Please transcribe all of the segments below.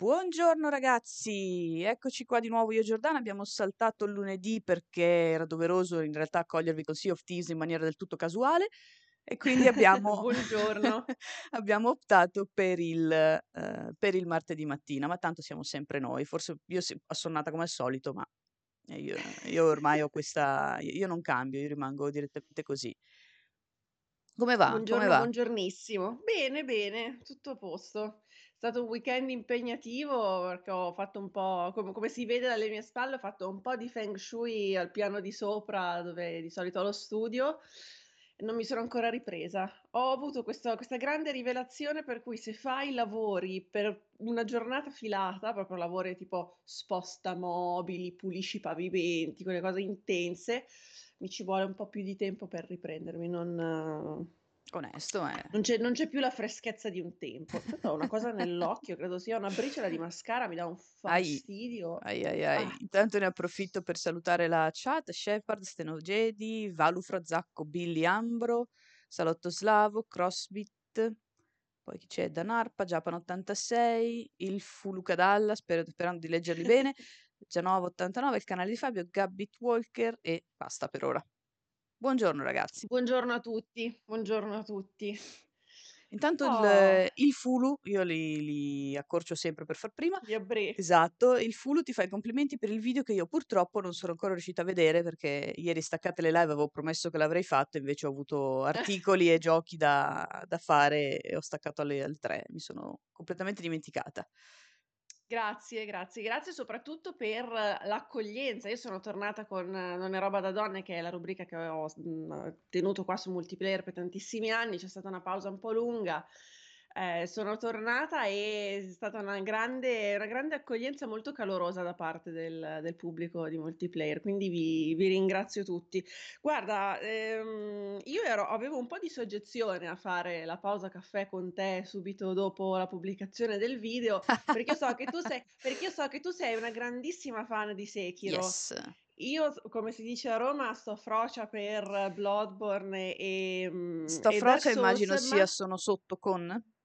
Buongiorno ragazzi, eccoci qua di nuovo io e Giordana, abbiamo saltato il lunedì perché era doveroso in realtà accogliervi con Sea of Thieves in maniera del tutto casuale e quindi abbiamo, abbiamo optato per il, eh, per il martedì mattina, ma tanto siamo sempre noi, forse io sì, assonnata come al solito, ma io, io ormai ho questa, io non cambio, io rimango direttamente così. Come va? Come Buongiorno, va? buongiornissimo. Bene, bene, tutto a posto. Stato un weekend impegnativo perché ho fatto un po', come, come si vede dalle mie spalle, ho fatto un po' di feng shui al piano di sopra dove di solito ho lo studio e non mi sono ancora ripresa. Ho avuto questo- questa grande rivelazione per cui se fai lavori per una giornata filata, proprio lavori tipo sposta mobili, pulisci pavimenti, quelle cose intense, mi ci vuole un po' più di tempo per riprendermi, non, Onesto, eh. non c'è, non c'è più la freschezza di un tempo. Tanto ho una cosa nell'occhio, credo sia una briciola di mascara, mi dà un fastidio. ai, ai, ai. Ah, Intanto ne approfitto per salutare la chat, Shepard, Stenogedi, Valu Frazzacco, Billy Ambro, Salotto Slavo, Crossbit, poi chi c'è? Danarpa, Japan86, il Fuluca Dalla, spero, sperando di leggerli bene, Gianova89, il canale di Fabio, Gabbit Walker e basta per ora. Buongiorno ragazzi. buongiorno a tutti, buongiorno a tutti. Intanto il, Oh, il Fulu, io li, li accorcio sempre per far prima, gli abbrè. Esatto, il Fulu ti fa i complimenti per il video che io purtroppo non sono ancora riuscita a vedere perché ieri staccate le live avevo promesso che l'avrei fatto, invece ho avuto articoli e giochi da, da fare e ho staccato alle, alle 3, mi sono completamente dimenticata. Grazie, grazie, grazie soprattutto per l'accoglienza. Io sono tornata con Non è roba da donne, che è la rubrica che ho mm, tenuto qua su multiplayer per tantissimi anni. C'è stata una pausa un po' lunga. Eh, sono tornata e è stata una grande, una grande accoglienza molto calorosa da parte del, del pubblico di multiplayer, quindi vi, vi ringrazio tutti. Guarda, ehm, io ero- avevo un po' di soggezione a fare la pausa caffè con te subito dopo la pubblicazione del video, perché io so che tu sei, perché io so che tu sei una grandissima fan di Sekiro. Yes. Io, come si dice a Roma, sto frocia per Bloodborne e, mm, Sto e frocia immagino Souls, sia ma sono sotto con?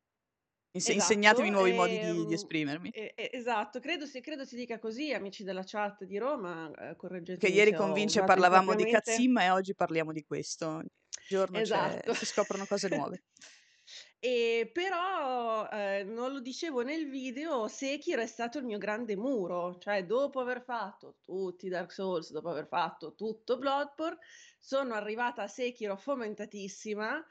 Inse- insegnatemi Esatto, nuovi modi di, di ehm, esprimermi. e- e- esatto, credo si, credo si dica così, amici della chat di Roma, eh, Che correggetemi ieri se ho con Vince usato parlavamo di. Kazim e oggi parliamo di questo. Ogni giorno Esatto. si scoprono cose nuove. E però eh, non lo dicevo nel video, Sekiro è stato il mio grande muro, cioè dopo aver fatto tutti i Dark Souls, dopo aver fatto tutto Bloodborne, sono arrivata a Sekiro fomentatissima,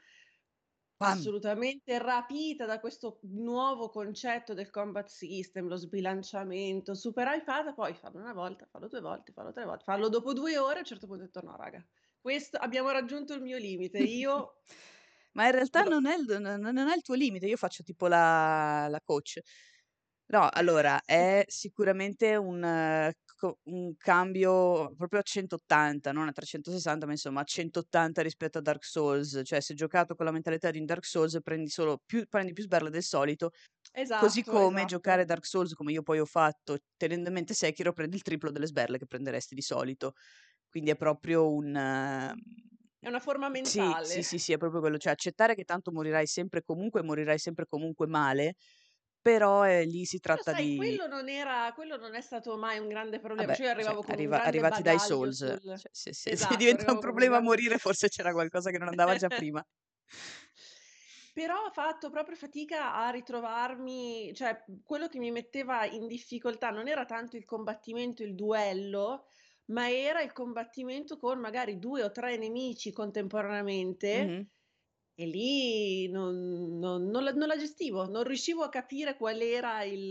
Assolutamente rapita da questo nuovo concetto del combat system, lo sbilanciamento, super hypata, poi farlo una volta, farlo due volte, farlo tre volte, farlo dopo due ore, a un certo punto ho detto no raga, questo abbiamo raggiunto il mio limite, io... Ma in realtà non è, il, non è il tuo limite, io faccio tipo la, la coach. No, allora, è sicuramente un, un cambio proprio a 180, non a 360, ma insomma a 180 rispetto a Dark Souls. Cioè, se giocato con la mentalità di un Dark Souls, prendi solo più, prendi più sberle del solito. Così Esatto, come esatto. giocare Dark Souls, come io poi ho fatto, tenendo in mente Sekiro, prendi il triplo delle sberle che prenderesti di solito. Quindi è proprio un... ehm, È una forma sì, mentale. sì, sì, sì, è proprio quello, cioè accettare che tanto morirai sempre comunque morirai sempre comunque male, però eh, lì si Però tratta sai, di... quello non era, quello non è stato mai un grande problema. Vabbè, Cioè, io cioè, arrivavo con un arriva- grande arrivati dai bagaglio Souls, sul... cioè, se, se- se Esatto, diventa un arrivavo con un problema grande... morire, forse c'era qualcosa che non andava già prima. Però ho fatto proprio fatica a ritrovarmi, cioè quello che mi metteva in difficoltà non era tanto il combattimento, il duello, ma era il combattimento con magari due o tre nemici contemporaneamente Mhm. E lì non, non- non la, non la gestivo, non riuscivo a capire qual era il,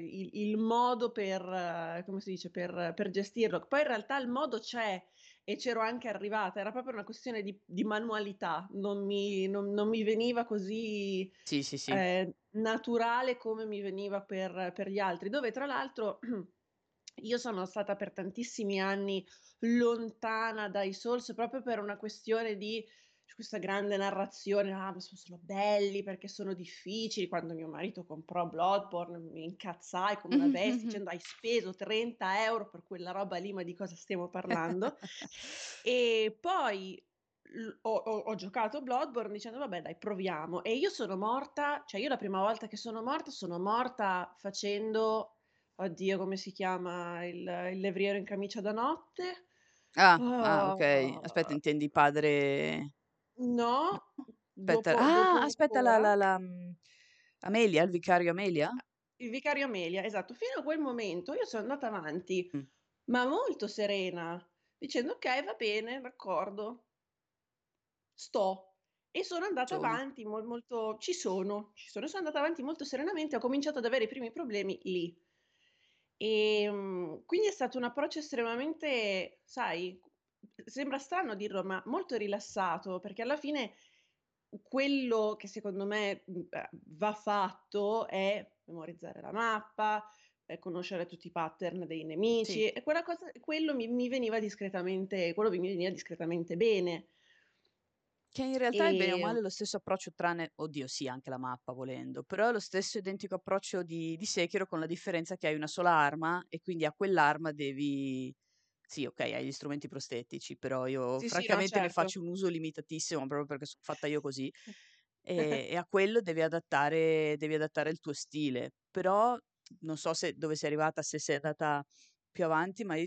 il- il modo per, come si dice, per, per gestirlo. Poi in realtà il modo c'è e c'ero anche arrivata, era proprio una questione di, di manualità, non mi, non- non mi veniva così Sì, sì, sì. eh, naturale come mi veniva per, per gli altri, dove tra l'altro io sono stata per tantissimi anni lontana dai Souls proprio per una questione di questa grande narrazione, ah, ma sono belli perché sono difficili. Quando mio marito comprò Bloodborne mi incazzai come una bestia dicendo hai speso 30 euro per quella roba lì, ma di cosa stiamo parlando? E poi ho, ho, ho giocato Bloodborne dicendo vabbè dai proviamo e io sono morta, cioè io la prima volta che sono morta sono morta facendo, oddio come si chiama, il, il levriero in camicia da notte. Ah, ah, ok. Aspetta, Oh, intendi padre... no, Aspetta, dopo, dopo ah, aspetta, la, la, la, mm, Amelia, il vicario Amelia? Il vicario Amelia, esatto. Fino a quel momento io sono andata avanti, Mm. ma molto serena, dicendo ok, va bene, d'accordo, sto. E sono andata Sono. avanti mol- molto, ci sono, ci sono, sono andata avanti molto serenamente, ho cominciato ad avere i primi problemi lì. E mm, quindi è stato un approccio estremamente, sai, sembra strano dirlo, ma molto rilassato, perché alla fine quello che secondo me mm, eh, va fatto è memorizzare la mappa, eh, conoscere tutti i pattern dei Sì. nemici, e quella cosa, quello mi, mi veniva discretamente, quello mi veniva discretamente bene. Che in realtà è bene o E male lo stesso approccio tranne, oddio sì, anche la mappa volendo, però è lo stesso identico approccio di, di Sekiro con la differenza che hai una sola arma e quindi a quell'arma devi... Sì, ok, hai gli strumenti prostetici, però io sì, sì, no, francamente ne certo. faccio un uso limitatissimo proprio perché sono fatta io così e, e a quello devi adattare, devi adattare il tuo stile. Però non so se dove sei arrivata, se sei andata più avanti, ma io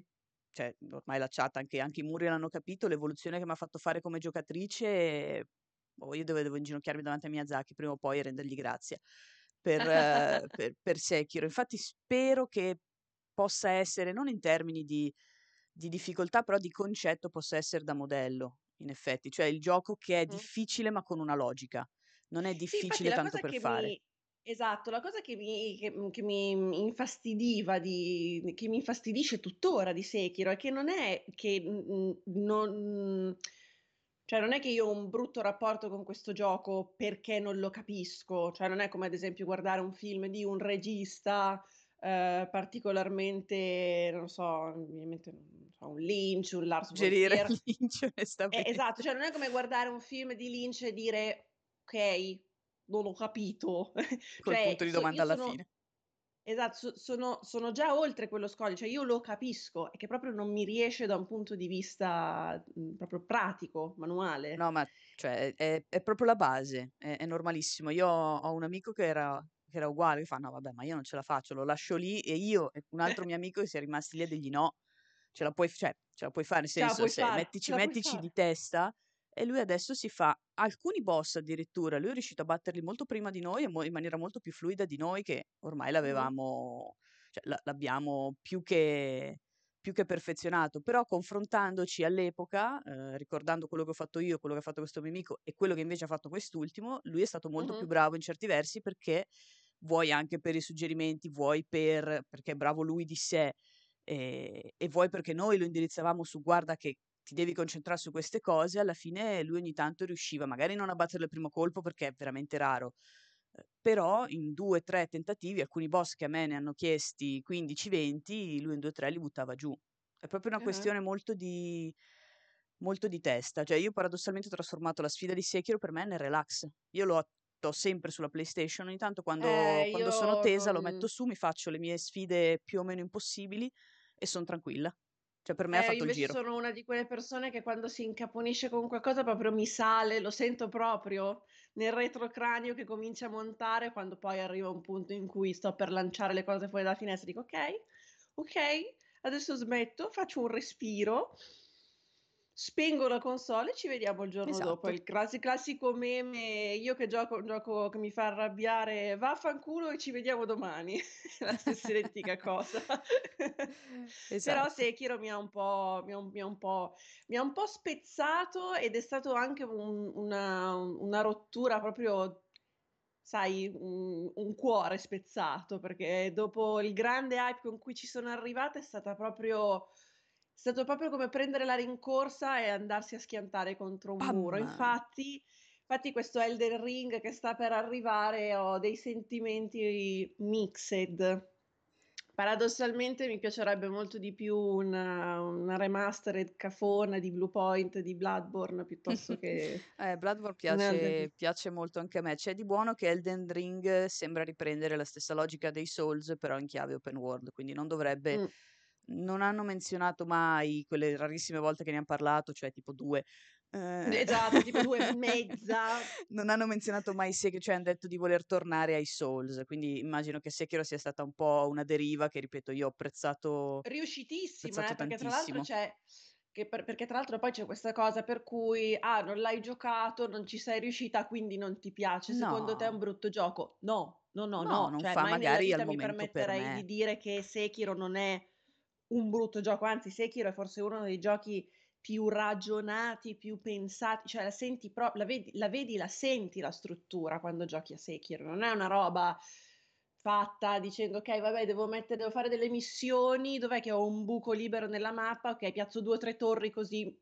cioè ormai la chat, anche, anche i muri l'hanno capito, l'evoluzione che mi ha fatto fare come giocatrice, oh, io dovevo inginocchiarmi davanti a Miyazaki prima o poi e rendergli grazie per, per, per Sekiro. Infatti spero che possa essere, non in termini di, di difficoltà, però di concetto possa essere da modello, in effetti, cioè il gioco che è difficile ma con una logica, non è Sì, difficile la tanto per fare. mi... Esatto, la cosa che mi, che, che mi infastidiva, di, che mi infastidisce tuttora di Sekiro è che non è che mm, non... Cioè non è che io ho un brutto rapporto con questo gioco perché non lo capisco, cioè non è come ad esempio guardare un film di un regista eh, particolarmente, non so, mi viene in mente, non so, un Lynch, un Lars von Trier. Lynch, Eh, onestamente. esatto, cioè non è come guardare un film di Lynch e dire ok, non ho capito. Col cioè, punto di so- domanda io alla sono, fine. esatto, so- sono, sono già oltre quello scoglio, cioè io lo capisco, è che proprio non mi riesce da un punto di vista mh, proprio pratico, manuale. No, ma cioè, è, è proprio la base, è, è normalissimo. Io ho, ho un amico che era, che era uguale, che fa, no, vabbè, ma io non ce la faccio, lo lascio lì e io e un altro mio amico che si è rimasti lì a dirgli no, ce la puoi, cioè, ce la puoi fare, nel senso, se, fare, mettici, mettici di testa e lui adesso si fa alcuni boss addirittura, lui è riuscito a batterli molto prima di noi e mo- in maniera molto più fluida di noi che ormai l'avevamo, cioè, la- l'abbiamo più che più che perfezionato, però confrontandoci all'epoca, eh, ricordando quello che ho fatto io, quello che ha fatto questo mio amico e quello che invece ha fatto quest'ultimo, lui è stato molto più Mhm. bravo in certi versi perché vuoi anche per i suggerimenti, vuoi per, perché è bravo lui di sé e, e vuoi perché noi lo indirizzavamo su guarda che ti devi concentrare su queste cose, alla fine lui ogni tanto riusciva, magari non a battere il primo colpo perché è veramente raro, eh, però in due o tre tentativi, alcuni boss che a me ne hanno chiesti 15-20, lui in due o tre li buttava giù. È proprio una Mhm. questione molto di, molto di testa. Cioè, io paradossalmente ho trasformato la sfida di Sekiro per me nel relax. Io lo ho sempre sulla PlayStation, ogni tanto quando, Eh, quando sono tesa lo metto su, mi faccio le mie sfide più o meno impossibili e sono tranquilla. Cioè, per me ha Eh, io fatto il giro. sono una di quelle persone che quando si incaponisce con qualcosa proprio mi sale, lo sento proprio nel retrocranio che comincia a montare quando poi arriva un punto in cui sto per lanciare le cose fuori dalla finestra, dico ok, ok, adesso smetto, faccio un respiro, spengo la console e ci vediamo il giorno dopo. Esatto. il classi- classico meme, io che gioco un gioco che mi fa arrabbiare, vaffanculo e ci vediamo domani. La stessa identica cosa. Però Esatto. Sekiro mi ha un po', mi ha mi ha un po', mi ha un po' spezzato ed è stato anche un- una, una rottura proprio, sai, un, un cuore spezzato, perché dopo il grande hype con cui ci sono arrivata è stata proprio, stato proprio come prendere la rincorsa e andarsi a schiantare contro un muro. Pam! Infatti, infatti questo Elden Ring che sta per arrivare ho dei sentimenti mixed. Paradossalmente mi piacerebbe molto di più una, una remastered cafona di Bluepoint di Bloodborne piuttosto che Eh, Bloodborne piace, piace molto anche a me. C'è di buono che Elden Ring sembra riprendere la stessa logica dei Souls, però in chiave open world, quindi non dovrebbe... Mm. Non hanno menzionato mai quelle rarissime volte che ne hanno parlato, cioè tipo due, Eh, esatto, tipo due e mezza. non hanno menzionato mai Sekiro, cioè hanno detto di voler tornare ai Souls, quindi immagino che Sekiro sia stata un po' una deriva che, ripeto, io ho apprezzato Riuscitissima, apprezzato eh, perché tra l'altro tantissimo. c'è che per perché tra l'altro poi c'è questa cosa per cui: "Ah, non l'hai giocato, non ci sei riuscita, quindi non ti piace. Secondo te è un No, brutto gioco?" No, no, no, no, no, non cioè fa magari al vita mi momento per permetterei di me. dire che Sekiro non è un brutto gioco, anzi Sekiro è forse uno dei giochi più ragionati, più pensati, cioè la senti pro la vedi la vedi, la senti la struttura quando giochi a Sekiro, non è una roba fatta dicendo: "Okay, vabbè devo mettere devo fare delle missioni, dov'è che ho un buco libero nella mappa, okay, piazzo 2 o 3 torri così un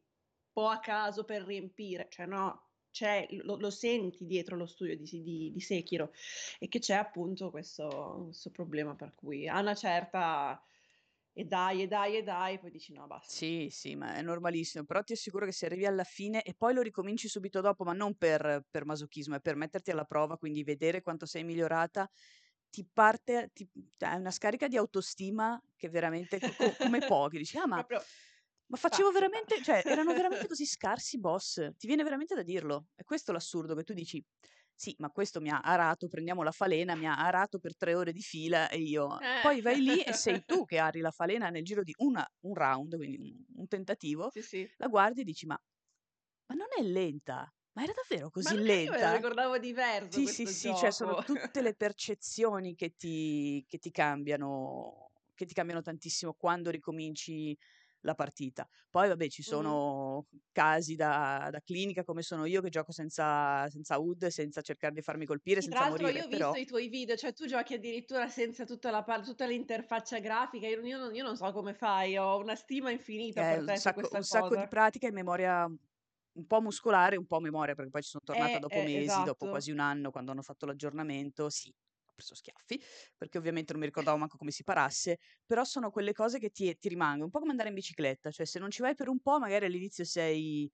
po' a caso per riempire." Cioè no, c'è lo lo senti dietro lo studio di di di Sekiro e che c'è appunto questo questo problema per cui a una certa e dai, e dai, e dai, poi dici: "No, basta." Sì, sì, ma è normalissimo, però ti assicuro che se arrivi alla fine e poi lo ricominci subito dopo, ma non per per masochismo, è per metterti alla prova, quindi vedere quanto sei migliorata, ti parte ti cioè hai una scarica di autostima che veramente co co come pochi, dici: "Ah, ma Proprio ma facevo veramente cioè erano veramente così scarsi i boss?" Ti viene veramente da dirlo. È questo l'assurdo, che tu dici: "Sì, ma questo mi ha arato, prendiamo la falena, mi ha arato per 3 ore di fila e io" Eh. poi vai lì e sei tu che ari la falena nel giro di una un round, quindi un un tentativo, Sì, sì. la guardi e dici: "Ma ma non è lenta? Ma era davvero così che io me lenta?" ricordavo diverso Sì, sì, sì, cioè sono tutte le percezioni che ti che ti cambiano che ti cambiano tantissimo quando ricominci la partita. Poi vabbè ci sono casi da da clinica come sono io che gioco senza senza HUD, senza cercare di farmi colpire, Sì, tra senza l'altro morire, io ho però visto i tuoi video, cioè tu giochi addirittura senza tutta la tutta l'interfaccia grafica, io io non io non so come fai, ho una stima infinita è per un te su sacco un sacco di pratica e memoria un po' muscolare, un po' memoria, perché poi ci son tornata Eh, dopo eh, mesi, dopo esatto. quasi 1 anno, quando hanno fatto l'aggiornamento, sì, preso schiaffi, perché ovviamente non mi ricordavo manco come si parasse, però sono quelle cose che ti ti rimangono, un po' come andare in bicicletta, cioè se non ci vai per un po' magari all'inizio sei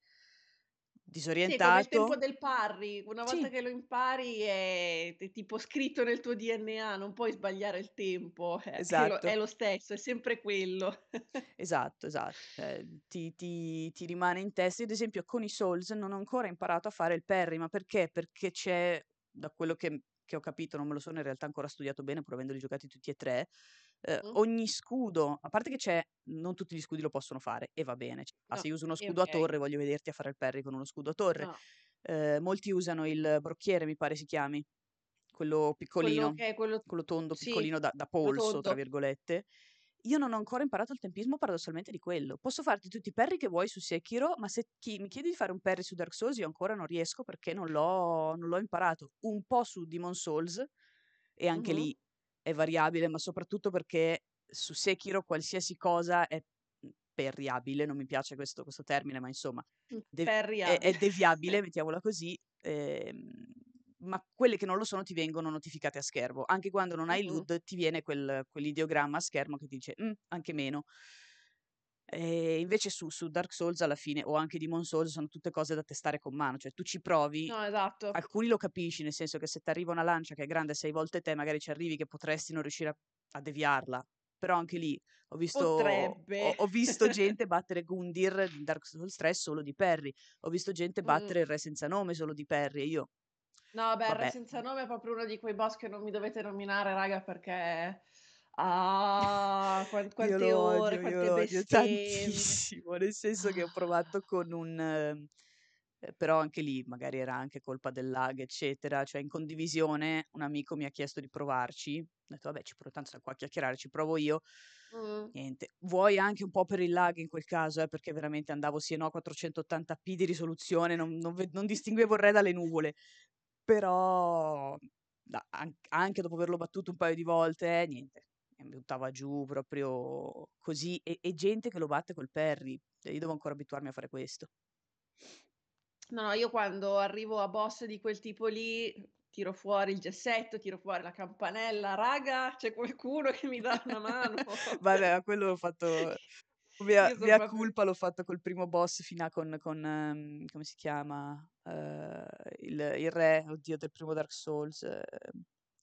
Sì, è come il tempo disorientato del parry, una volta sì. che lo impari è t tipo scritto nel tuo DNA, non puoi sbagliare il tempo, è è lo è Esatto. stesso, è sempre quello. Esatto, esatto. Cioè, ti ti ti rimane in testa. Io ad esempio con i Souls non ho ancora imparato a fare il parry, ma perché? Perché c'è, da quello che che ho capito, non me lo sono in realtà ancora studiato bene, pur avendoli giocati tutti e 3, ehm, Mh. ogni scudo a parte che c'è non tutti gli scudi lo possono fare e va bene, c ma No, se io uso uno scudo a okay. torre voglio vederti a fare il parry con uno scudo a torre. No. Ehm, molti usano il brocchiere, mi pare si chiami, quello Quello piccolino, che è quello quello tondo sì, piccolino da da da "polso" tra virgolette. Io non ho ancora imparato il tempismo paradossalmente di quello. Posso farti tutti i parry che vuoi su Sekiro, ma se chi mi chiedi di fare un parry su Dark Souls io ancora non riesco perché non l'ho non l'ho imparato. Un po' su Demon Souls e anche Mh-mh. lì è variabile, ma soprattutto perché su Sekiro qualsiasi cosa è, perriabile, non mi piace questo questo termine, ma insomma de è è deviabile, mettiamola così, ehm, ma quelle che non lo sono ti vengono notificate a schermo. Anche quando non hai Mh-mh. l'HUD ti viene quel quell'ideogramma a schermo che ti dice: "Mh, anche meno". Ehm, invece su su Dark Souls alla fine o anche Demon Souls sono tutte cose da testare con mano, cioè tu ci provi, No, esatto. alcuni lo capisci, nel senso che se t'arriva una lancia che è grande 6 volte te, magari ci arrivi che potresti non riuscire a a deviarla, però anche lì ho visto ho ho visto gente battere Gundyr in Dark Souls 3 solo di parry, ho visto gente battere il re senza nome solo di parry e io No, beh, vabbè. senza nome è proprio uno di quei boss che non mi dovete nominare raga perché ah, quante ore, odio, io quante bestemmie. tantissimo, nel senso che ho provato con un ehm, però anche lì magari era anche colpa del lag, eccetera, cioè in condivisione un amico mi ha chiesto di provarci, ho detto: "Vabbè ci provo, tanto stiam qua a chiacchierare, ci provo io." Mh. Niente. Vuoi anche un po' per il lag in quel caso, eh, perché veramente andavo sì e no a 480p di risoluzione, non non non distinguevo il re dalle nuvole. Però an anche dopo averlo battuto un paio di volte, niente, mi buttava giù proprio così e e gente che lo batte col parry. Cioè io devo ancora abituarmi a fare questo. No, io quando arrivo a boss di quel tipo lì, tiro fuori il gessetto, tiro fuori la campanella: "Raga, c'è qualcuno che mi dà una mano?" Vabbè, ma quello l'ho fatto son mea proprio culpa, l'ho fatto col primo boss fina con con mhmm, come si chiama, ehm, il il re, oddio, del primo Dark Souls, ehm,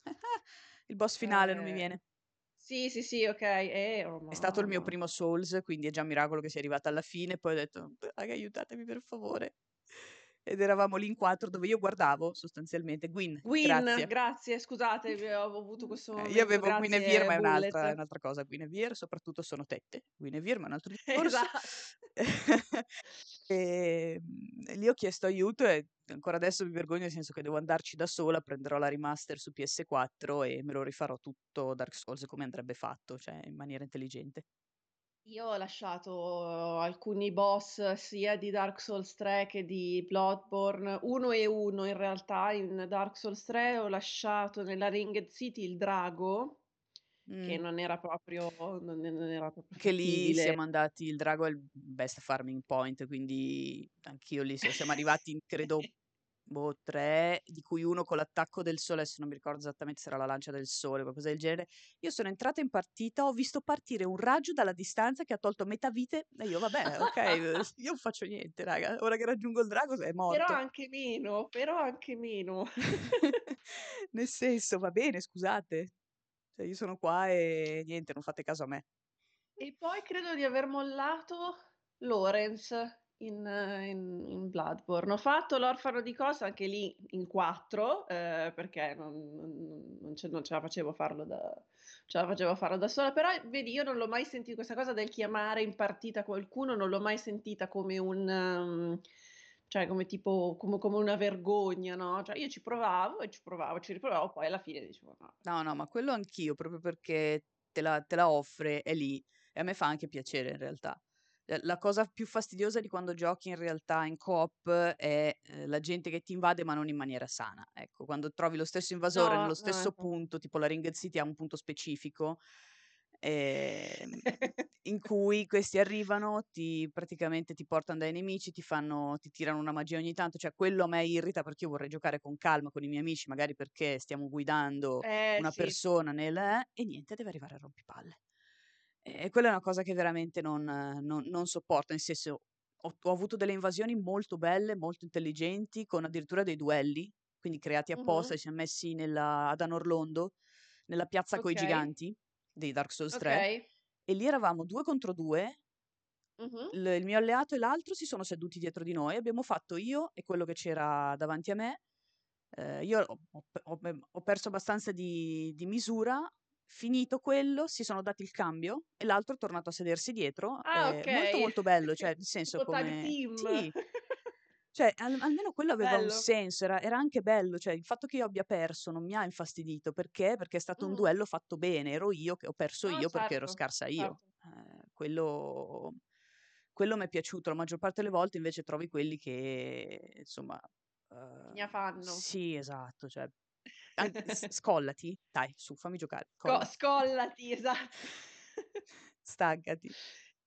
il boss finale, non mi Ehm, viene. sì, sì, sì, okay. Eh, oh È stato il mio mamma. primo Souls, quindi è già un miracolo che sia arrivata alla fine, poi ho detto: "Raga aiutatemi per favore." Ed eravamo lì in quattro dove io guardavo sostanzialmente Gwyn, Gwyn, grazie. grazie, scusate, ho avuto questo Eh, momento. io avevo Guinevere, ma è un'altra, è un'altra cosa. Guinevere soprattutto sono tette. Guinevere, ma è un altro discorso. Esatto. e, mm, lì ho chiesto aiuto e ancora adesso mi vergogno nel senso che devo andarci da sola, prenderò la remaster su PS4 e me lo rifarò tutto Dark Souls come andrebbe fatto, cioè in maniera intelligente. Io ho lasciato alcuni boss sia di Dark Souls 3 che di Bloodborne, 1 e 1 in realtà. In Dark Souls 3 ho lasciato nella Ringed City il drago, che Mm. non era proprio, non, non era proprio Che lì siamo andati, il drago è il best farming point, quindi anch'io lì siamo arrivati credo boh, tre, di cui uno con l'attacco del sole, adesso non mi ricordo esattamente se era la lancia del sole, qualcosa del genere. Io sono entrata in partita, ho visto partire un raggio dalla distanza che ha tolto metà vite e io vabbè, ok, io non faccio niente, raga, ora che raggiungo il drago è Però morto. anche meno, però anche meno. Nel senso, va bene, scusate. Cioè, io sono qua e niente, non fate caso a me. E poi credo di aver mollato Lorenz in, in- in Bloodborne. Ho fatto l'orfano di Cosa anche lì in quattro, eh, perché non, non- ce, non ce la facevo farlo da, ce la facevo farlo da sola. Però vedi, io non l'ho mai sentito questa cosa del chiamare in partita qualcuno, non l'ho mai sentita come un... um, cioè come tipo come, come una vergogna, no? Cioè io ci provavo e ci provavo, ci riprovavo, poi alla fine dicevo no. No, no, ma quello anch'io, proprio perché te la, te la offre, è lì. E a me fa anche piacere in realtà. Eh, La cosa più fastidiosa di quando giochi in realtà in coop è eh, la gente che ti invade ma non in maniera sana. Ecco, quando trovi lo stesso invasore No, nello no, stesso ecco. punto, tipo la Ringed City ha un punto specifico, ehm, in cui questi arrivano, ti praticamente ti portano dai nemici, ti fanno, ti tirano una magia ogni tanto, cioè quello a me irrita perché io vorrei giocare con calma con i miei amici, magari perché stiamo guidando Eh una sì. persona nel eh, e niente, deve arrivare a rompipalle. E quella è una cosa che veramente non, non- non sopporto, nel senso ho, ho avuto delle invasioni molto belle, molto intelligenti, con addirittura dei duelli, quindi creati apposta, Mhm. ci siamo messi nella, ad Anorlondo, nella piazza coi Ok. giganti di Dark Souls 3, Ok. e lì eravamo due contro due, Mhm. il, il mio alleato e l'altro si sono seduti dietro di noi, abbiamo fatto io e quello che c'era davanti a me, eh, io ho, ho- ho- ho perso abbastanza di, di misura, finito quello, si sono dati il cambio e l'altro è tornato a sedersi dietro. Ah, eh, molto ok. molto bello, cioè nel senso come... team. Sì, cioè al- almeno quello aveva un Bello. senso, era, era anche bello, cioè il fatto che io abbia perso non mi ha infastidito, perché? Perché è stato un Mhm. duello fatto bene, ero io che ho perso No, io perché ero certo, scarsa io. certo. Eh, quello... Quello mi è piaciuto, la maggior parte delle volte invece trovi quelli che, insomma... eh, fanno. sì, esatto, cioè scollati, dai, su, fammi giocare, Co- scollati, scollati, esatto. staccati.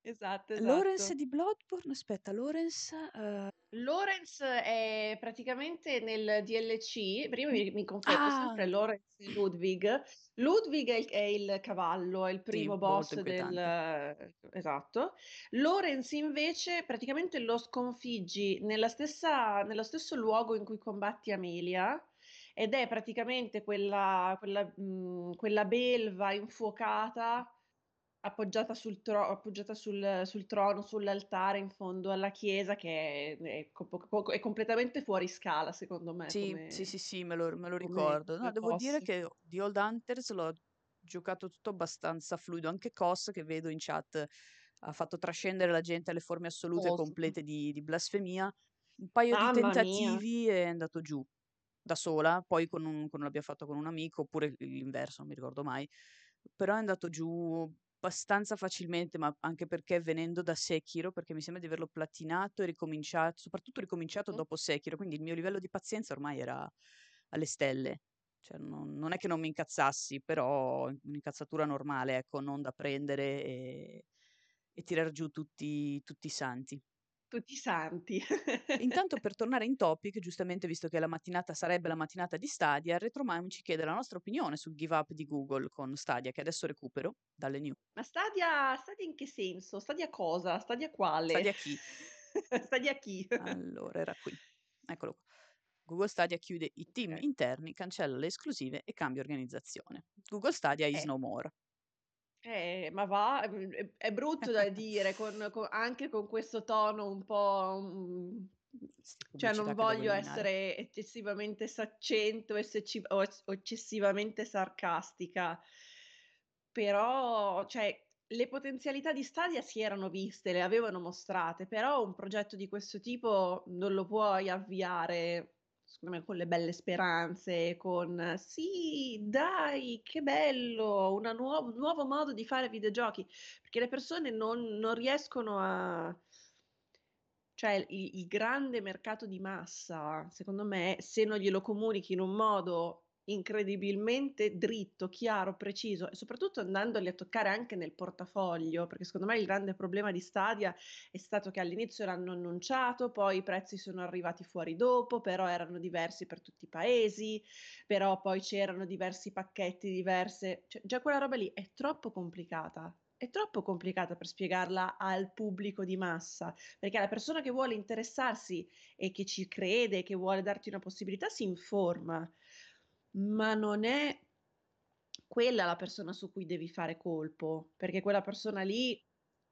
Esatto, Lorenz esatto. di Bloodborne, aspetta, Lorenz... eh, Lorenz è praticamente nel DLC, prima mi, mi confondo Ah, sempre Lorenz e Ludwig. Ludwig è il, è il cavallo, è il sì, primo molto boss del... Esatto. Lorenz invece praticamente lo sconfiggi nella stessa, nello stesso luogo in cui combatti Amelia ed è praticamente quella, quella, mh, quella belva infuocata appoggiata sul, tro- appoggiata sul, sul trono, sull'altare in fondo alla chiesa, che è, è co- è completamente fuori scala, secondo me, Sì, come, sì, sì, sì, me lo, me lo ricordo. No, devo dire che di Old Hunters l'ho giocato tutto abbastanza fluido, anche Cos che vedo in chat ha fatto trascendere la gente alle forme assolute e complete di, di blasfemia. Un paio di Mamma mia. tentativi è andato giù da sola, poi con un, con, l'abbia fatto con un amico, oppure l'inverso, non mi ricordo mai. Però è andato giù abbastanza facilmente, ma anche perché venendo da Sekiro, perché mi sembra di averlo platinato e ricominciato, soprattutto ricominciato dopo Sekiro, quindi il mio livello di pazienza ormai era alle stelle. Cioè, non, non è che non mi incazzassi, però un'incazzatura normale, ecco, non da prendere e, e tirar giù tutti, tutti i santi. Tutti i santi. Intanto per tornare in topic, giustamente visto che la mattinata sarebbe la mattinata di Stadia, Retromime ci chiede la nostra opinione sul give up di Google con Stadia, che adesso recupero dalle news. Ma Stadia, Stadia in che senso? Stadia cosa? Stadia quale? Stadia chi? Stadia chi? Allora, era qui. Eccolo qua. Google Stadia chiude i team Ok. interni, cancella le esclusive e cambia organizzazione. Google Stadia is Eh. no more. Eh, ma va, è, è brutto da dire, con, con- anche con questo tono un po' mm, Cioè non voglio essere eccessivamente saccente o eccessi o ec o eccessivamente sarcastica, però cioè le potenzialità di Stadia si erano viste, le avevano mostrate, però un progetto di questo tipo non lo puoi avviare, secondo me, con le belle speranze, con: "Sì, dai, che bello, una nuovo un nuovo modo di fare videogiochi", perché le persone non non riescono a cioè il il grande mercato di massa, secondo me, se non glielo comunichi in un modo incredibilmente dritto, chiaro, preciso e soprattutto andandoli a toccare anche nel portafoglio, perché secondo me il grande problema di Stadia è stato che all'inizio l'hanno annunciato, poi i prezzi sono arrivati fuori dopo, però erano diversi per tutti i paesi, però poi c'erano diversi pacchetti, diverse cioè già quella roba lì è troppo complicata. È troppo complicata per spiegarla al pubblico di massa, perché la persona che vuole interessarsi e che ci crede, che vuole darti una possibilità, si informa, ma non è quella la persona su cui devi fare colpo, perché quella persona lì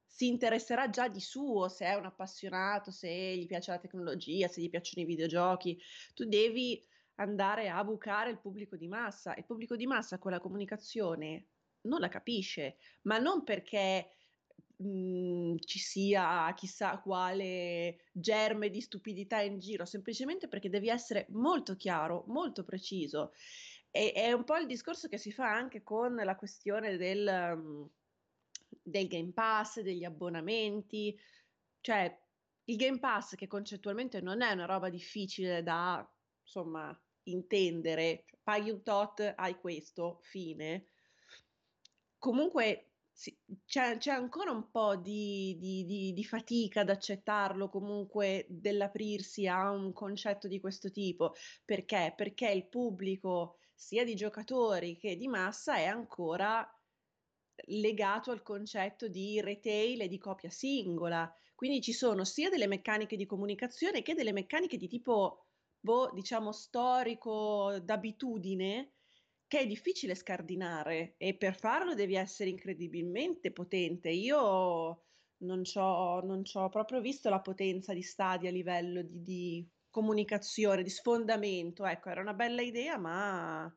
si interesserà già di suo se è un appassionato, se gli piace la tecnologia, se gli piacciono i videogiochi. Tu devi andare a bucare il pubblico di massa. Il pubblico di massa quella comunicazione non la capisce, ma non perché, mhmm, ci sia chissà quale germe di stupidità in giro, semplicemente perché devi essere molto chiaro, molto preciso. E è un po' il discorso che si fa anche con la questione del mhmm, del Game Pass, degli abbonamenti. Cioè, il Game Pass che concettualmente non è una roba difficile da, insomma, intendere, cioè paghi un tot, hai questo, fine. Comunque sì, c'è c'è ancora un po' di di di di fatica ad accettarlo, comunque dell'aprirsi a un concetto di questo tipo. Perché? Perché il pubblico, sia di giocatori che di massa, è ancora legato al concetto di retail e di copia singola. Quindi ci sono sia delle meccaniche di comunicazione che delle meccaniche di tipo, boh, diciamo storico, d'abitudine, che è difficile scardinare e per farlo devi essere incredibilmente potente. Io non non c'ho proprio visto la potenza di Stadia a livello di di comunicazione, di sfondamento. Ecco, era una bella idea, ma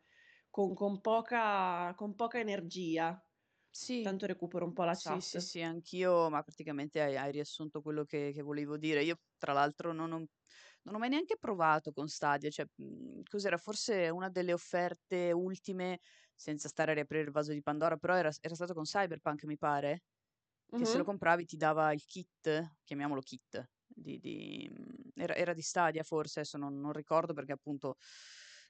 con con poca con poca energia. Sì, Tanto recupero un po' la sì, sì, chat. sì, anch'io, ma praticamente hai hai riassunto quello che che volevo dire. Io tra l'altro non ho non ho mai neanche provato con Stadia, cioè, mhmm, cos'era, forse una delle offerte ultime, senza stare a riaprire il vaso di Pandora, però era era stato con Cyberpunk mi pare, che se lo compravi ti dava il kit, chiamiamolo kit, di di mhmm, era era di Stadia forse, adesso non non ricordo perché appunto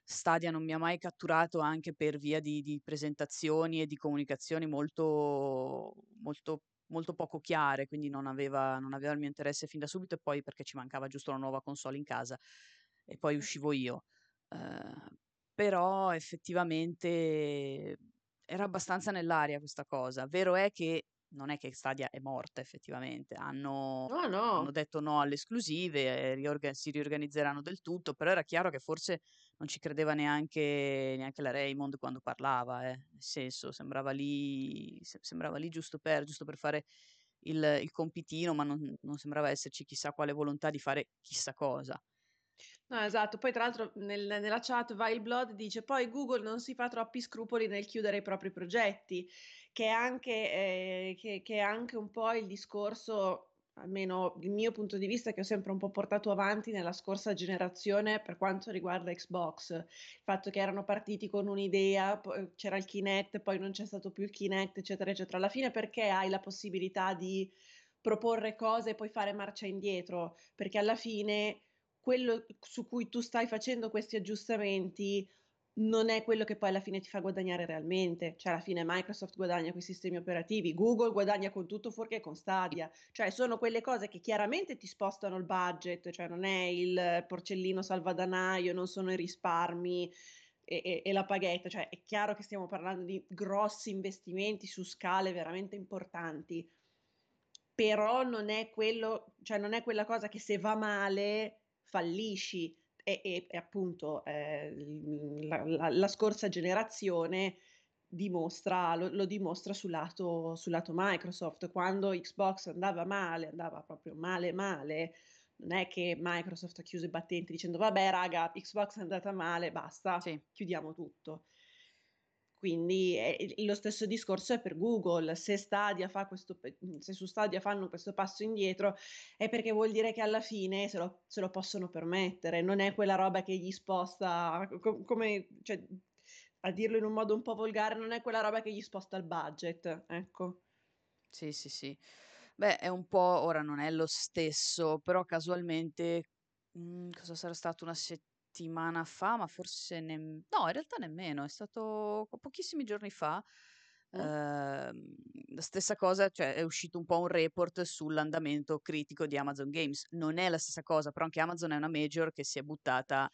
Stadia non mi ha mai catturato anche per via di di presentazioni e di comunicazioni molto molto molto poco chiare, quindi non aveva non aveva il mio interesse fin da subito e poi perché ci mancava giusto la nuova console in casa e poi uscivo io. Ehm, però effettivamente era abbastanza nell'aria questa cosa. Vero è che non è che Stadia è morta effettivamente, hanno No, hanno no. detto no alle esclusive, e riorga si riorganizzeranno del tutto, però era chiaro che forse non ci credeva neanche neanche la Raymond quando parlava, eh. Nel senso, sembrava lì se sembrava lì giusto per giusto per fare il il compitino, ma non non sembrava esserci chissà quale volontà di fare chissà cosa. No, esatto. Poi tra l'altro nel nella chat Vileblood dice: "Poi Google non si fa troppi scrupoli nel chiudere i propri progetti", che è anche ehm, che che è anche un po' il discorso, almeno il mio punto di vista, che ho sempre un po' portato avanti nella scorsa generazione per quanto riguarda Xbox. Il fatto che erano partiti con un'idea, poi c'era il Kinect, poi non c'è stato più il Kinect, eccetera, eccetera. Alla fine perché hai la possibilità di proporre cose e poi fare marcia indietro? Perché alla fine quello su cui tu stai facendo questi aggiustamenti non è quello che poi alla fine ti fa guadagnare realmente. Cioè alla fine Microsoft guadagna coi sistemi operativi, Google guadagna con tutto fuorché con Stadia. Cioè sono quelle cose che chiaramente ti spostano il budget, cioè non è il porcellino salvadanaio, non sono i risparmi e e e la paghetta, cioè è chiaro che stiamo parlando di grossi investimenti su scale veramente importanti. Però non è quello cioè non è quella cosa che se va male fallisci e e e appunto, ehm, la la la scorsa generazione dimostra lo lo dimostra sul lato sul lato Microsoft. Quando Xbox andava male, andava proprio male, male, non è che Microsoft ha chiuso i battenti dicendo vabbè raga, Xbox è andata male, basta, Sì. chiudiamo tutto. Quindi è lo stesso discorso è per Google, se Stadia fa questo se su Stadia fanno questo passo indietro è perché vuol dire che alla fine se lo se lo possono permettere, non è quella roba che gli sposta co come cioè, a dirlo in un modo un po' volgare, non è quella roba che gli sposta il budget, ecco. Sì, sì, sì. Beh, è un po' ora non è lo stesso, però casualmente, mhmm, cosa sarà stato, una settimana fa, ma forse nem no, in realtà nemmeno, è stato po pochissimi giorni fa, ehm, la stessa cosa, cioè è uscito un po' un report sull'andamento critico di Amazon Games. Non è la stessa cosa, però anche Amazon è una major che si è buttata,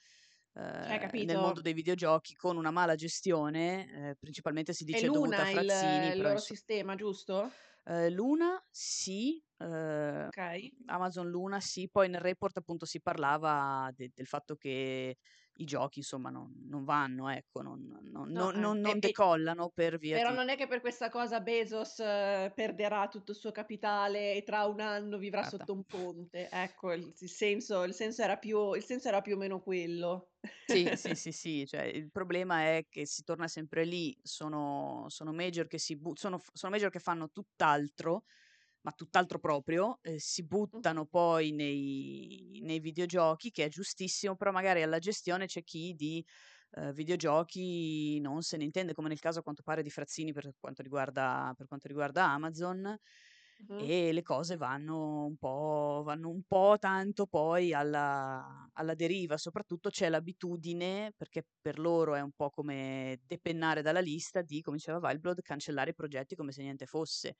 Eh, nel mondo dei videogiochi con una mala gestione, ehm, principalmente si È dice dovuta a il Frazzini, il però loro inso sistema, giusto? Ehm, Luna sì, ehm, Okay. Amazon Luna sì, poi nel report appunto si parlava de del fatto che i giochi insomma non non vanno, ecco, non non No, non eh, non decollano per via però di non è che per questa cosa Bezos perderà tutto il suo capitale e tra 1 anno vivrà Guarda sotto un ponte. Ecco, il il senso il senso era più il senso era più o meno quello. Sì, sì, sì, sì, cioè il problema è che si torna sempre lì, sono sono major che si bu sono sono major che fanno tutt'altro, ma tutt'altro proprio, ehm, si buttano poi nei nei videogiochi, che è giustissimo, però magari alla gestione c'è chi di, ehm, videogiochi non se ne intende, come nel caso a quanto pare di Frazzini per quanto riguarda per quanto riguarda Amazon, Mh-mh. e le cose vanno un po' vanno un po' tanto poi alla alla deriva. Soprattutto c'è l'abitudine, perché per loro è un po' come depennare dalla lista, di, come diceva Wild cancellare i progetti come se niente fosse.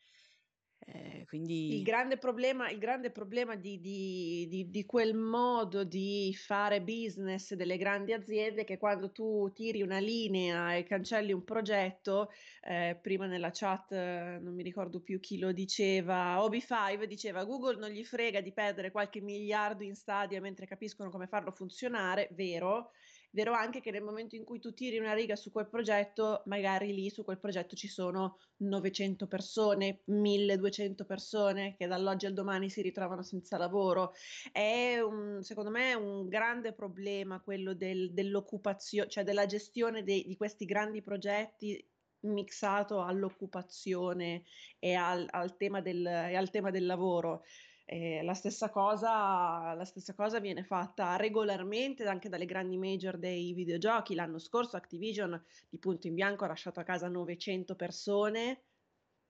Il quindi grande problema il grande problema di di di di quel modo di fare business delle grandi aziende, è che quando tu tiri una linea e cancelli un progetto, ehm, prima nella chat, non mi ricordo più chi lo diceva, Obi5 diceva: "Google non gli frega di perdere qualche miliardo in Stadia mentre capiscono come farlo funzionare." Vero. Vero anche che nel momento in cui tu tiri una riga su quel progetto, magari lì su quel progetto ci sono 900 persone, 1200 persone che dall'oggi al domani si ritrovano senza lavoro. È un secondo me un grande problema quello del dell'occupazio cioè della gestione dei di questi grandi progetti mixato all'occupazione e al al tema del e al tema del lavoro. Ehm, la stessa cosa la stessa cosa viene fatta regolarmente anche dalle grandi major dei videogiochi. L'anno scorso Activision di punto in bianco ha lasciato a casa 900 persone,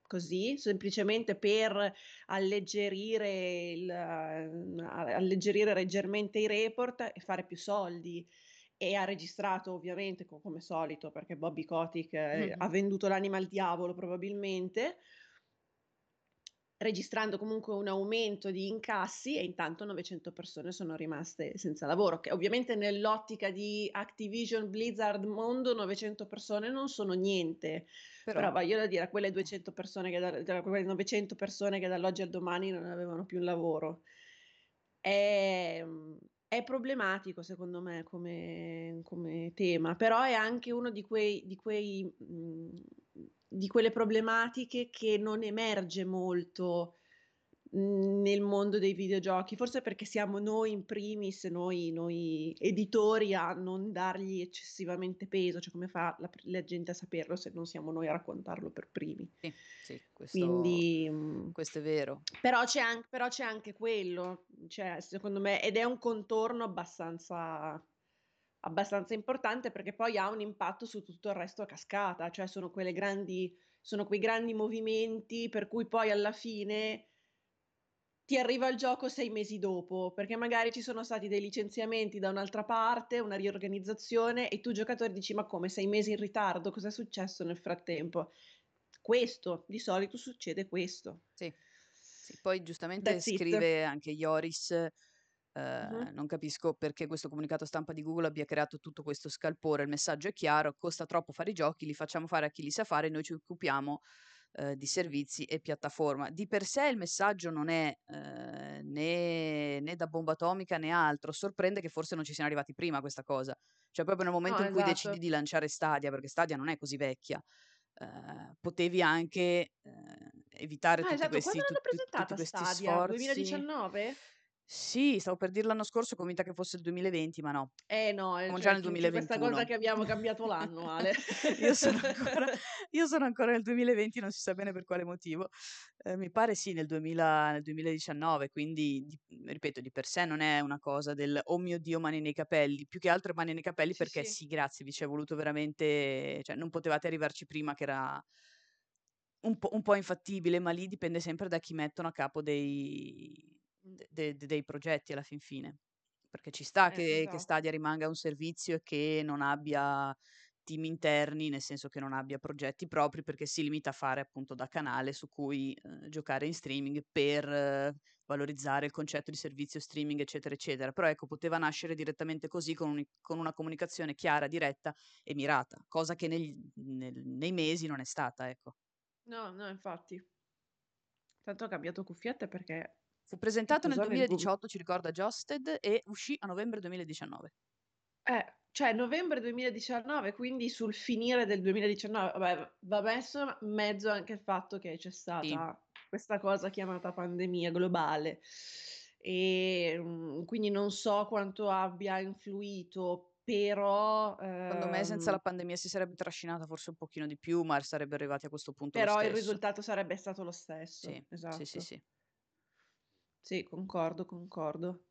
così, semplicemente per alleggerire il a alleggerire leggermente i report e fare più soldi. E ha registrato ovviamente co come solito, perché Bobby Kotick, ehm, ha venduto l'anima al diavolo probabilmente registrando comunque un aumento di incassi e intanto 900 persone sono rimaste senza lavoro, che ovviamente nell'ottica di Activision Blizzard mondo 900 persone non sono niente, però però voglio dire a quelle eh. 200 persone che da da quelle 900 persone che dall'oggi al domani non avevano più un lavoro. Ehm, è problematico secondo me come come tema, però è anche uno di quei di quei mhmm, di quelle problematiche che non emerge molto, mhmm, nel mondo dei videogiochi, forse perché siamo noi in primis, noi noi editori a non dargli eccessivamente peso, cioè come fa la la gente a saperlo se non siamo noi a raccontarlo per primi. Sì, sì, questo Quindi, mhmm, questo è vero. però c'è an però c'è anche quello, cioè secondo me ed è un contorno abbastanza abbastanza importante, perché poi ha un impatto su tutto il resto a cascata, cioè sono quelle grandi sono quei grandi movimenti per cui poi alla fine ti arriva il gioco 6 mesi dopo, perché magari ci sono stati dei licenziamenti da un'altra parte, una riorganizzazione e tu giocatore dici: "Ma come 6 mesi in ritardo? Cos'è successo nel frattempo?" Questo, di solito succede questo. Sì, sì, poi giustamente That's it. scrive anche Joris, Mh-mh. ehm, non capisco perché questo comunicato stampa di Google abbia creato tutto questo scalpore. Il messaggio è chiaro: costa troppo fare i giochi, li facciamo fare a chi li sa fare, noi ci occupiamo, ehm, di servizi e piattaforma. Di per sé il messaggio non è, ehm, né né da bomba atomica né altro. Sorprende che forse non ci siano arrivati prima a questa cosa. Cioè proprio nel No, momento in cui decidi esatto. di lanciare Stadia, perché Stadia non è così vecchia, ehm, potevi anche, ehm, evitare Ah, tutti esatto, quando questi tu l'hanno tu tutti presentata questi Stadia? sforzi 2019? Sì, stavo per dire l'anno scorso, convinta che fosse il 2020, ma no. Eh no, ehm, Siamo già cioè nel c'è c'è questa cosa 2021. che abbiamo cambiato l'anno, Ale. Io sono ancora io sono ancora nel 2020, non si sa bene per quale motivo. Ehm, mi pare sì, nel 2000 nel 2019, quindi di ripeto, di per sé non è una cosa del: "Oh mio Dio, mani nei capelli", più che altro mani nei capelli Sì, perché sì. sì, grazie, vi c'è voluto veramente cioè non potevate arrivarci prima che era un po' un po' infattibile, ma lì dipende sempre da chi mettono a capo dei de de dei progetti alla fin fine. Perché ci sta Eh, che che esatto. Stadia rimanga un servizio e che non abbia team interni, nel senso che non abbia progetti propri, perché si limita a fare appunto da canale su cui, ehm, giocare in streaming per eh, valorizzare il concetto di servizio streaming, eccetera, eccetera. Però ecco, poteva nascere direttamente così con un con una comunicazione chiara, diretta e mirata, cosa che negli nel nei mesi non è stata, ecco. No, no, infatti. Tanto ha cambiato cuffiette perché Fu presentato nel cos'ho nel gu 2018, ci ricorda Adjusted, e uscì a novembre 2019. eh, cioè novembre 2019, quindi sul finire del 2019. Vabbè, va messo mezzo anche il fatto che c'è Sì, stata questa cosa chiamata pandemia globale. Ehm, quindi non so quanto abbia influito, però, secondo me senza ehm la pandemia si sarebbe trascinata forse un pochino di più, ma sarebbe arrivati a questo punto però il risultato sarebbe stato lo Sì, stesso, sì, sì, esatto. sì. Sì, concordo, concordo.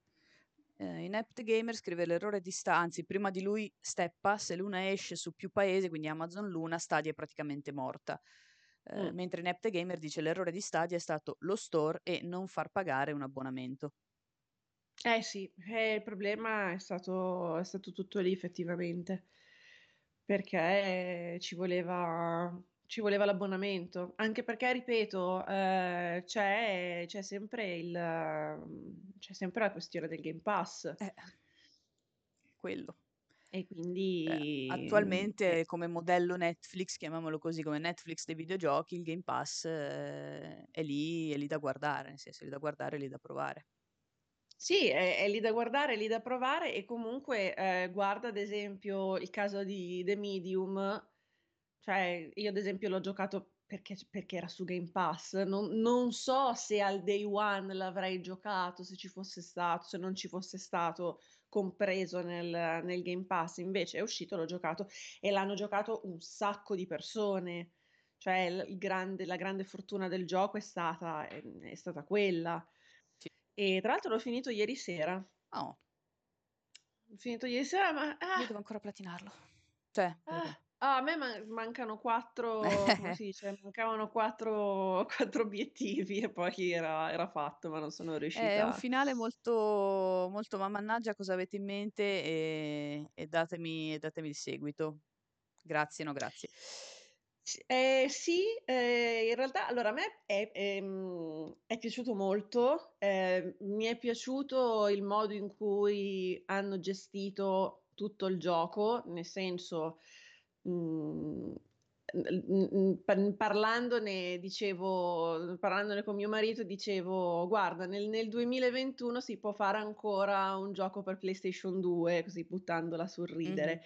Ehm, Inept Gamer scrive: "L'errore di sta anzi prima di lui Steppa, se Luna esce su più paesi, quindi Amazon Luna, Stadia è praticamente morta". Mh. Ehm, mentre Inept Gamer dice: "L'errore di Stadia è stato lo store e non far pagare un abbonamento". Eh sì, eh, il problema è stato è stato tutto lì effettivamente, perché ci voleva ci voleva l'abbonamento. Anche perché ripeto, ehm, c'è c'è sempre il mhmm, c'è sempre la questione del Game Pass Eh, quello. e Cioè, quindi, eh attualmente come modello Netflix, chiamiamolo così, come Netflix dei videogiochi, il Game Pass, ehm, è lì è lì da guardare, nel senso è lì da guardare, è lì da provare. Sì, è è lì da guardare, è lì da provare e comunque, ehm, guarda ad esempio il caso di The Medium, cioè io ad esempio l'ho giocato perché perché era su Game Pass, non non so se al day one l'avrei giocato, se ci fosse stato se non ci fosse stato compreso nel nel Game Pass, invece è uscito, l'ho giocato e l'hanno giocato un sacco di persone. Cioè grande la grande fortuna del gioco è stata ehm, è stata quella. Sì. E tra l'altro l'ho finito ieri sera. Oh, L'ho finito ieri sera, ma io ah, devo ancora platinarlo. Cioè, ah, ah, a me ma mancano 4 come si dice, mancavano 4 4 obiettivi e poi era era fatto, ma non sono è un riuscita finale molto molto: "Ma mannaggia cosa avete in mente e e datemi e datemi il seguito". Grazie, no grazie. S ehm, sì, ehm, in realtà allora a me è ehm, è piaciuto molto, ehm, mi è piaciuto il modo in cui hanno gestito tutto il gioco, nel senso, mh mh, pan parlandone dicevo parlandone con mio marito dicevo: "Guarda nel nel 2021 si può fare ancora un gioco per PlayStation 2", così buttandola sul ridere.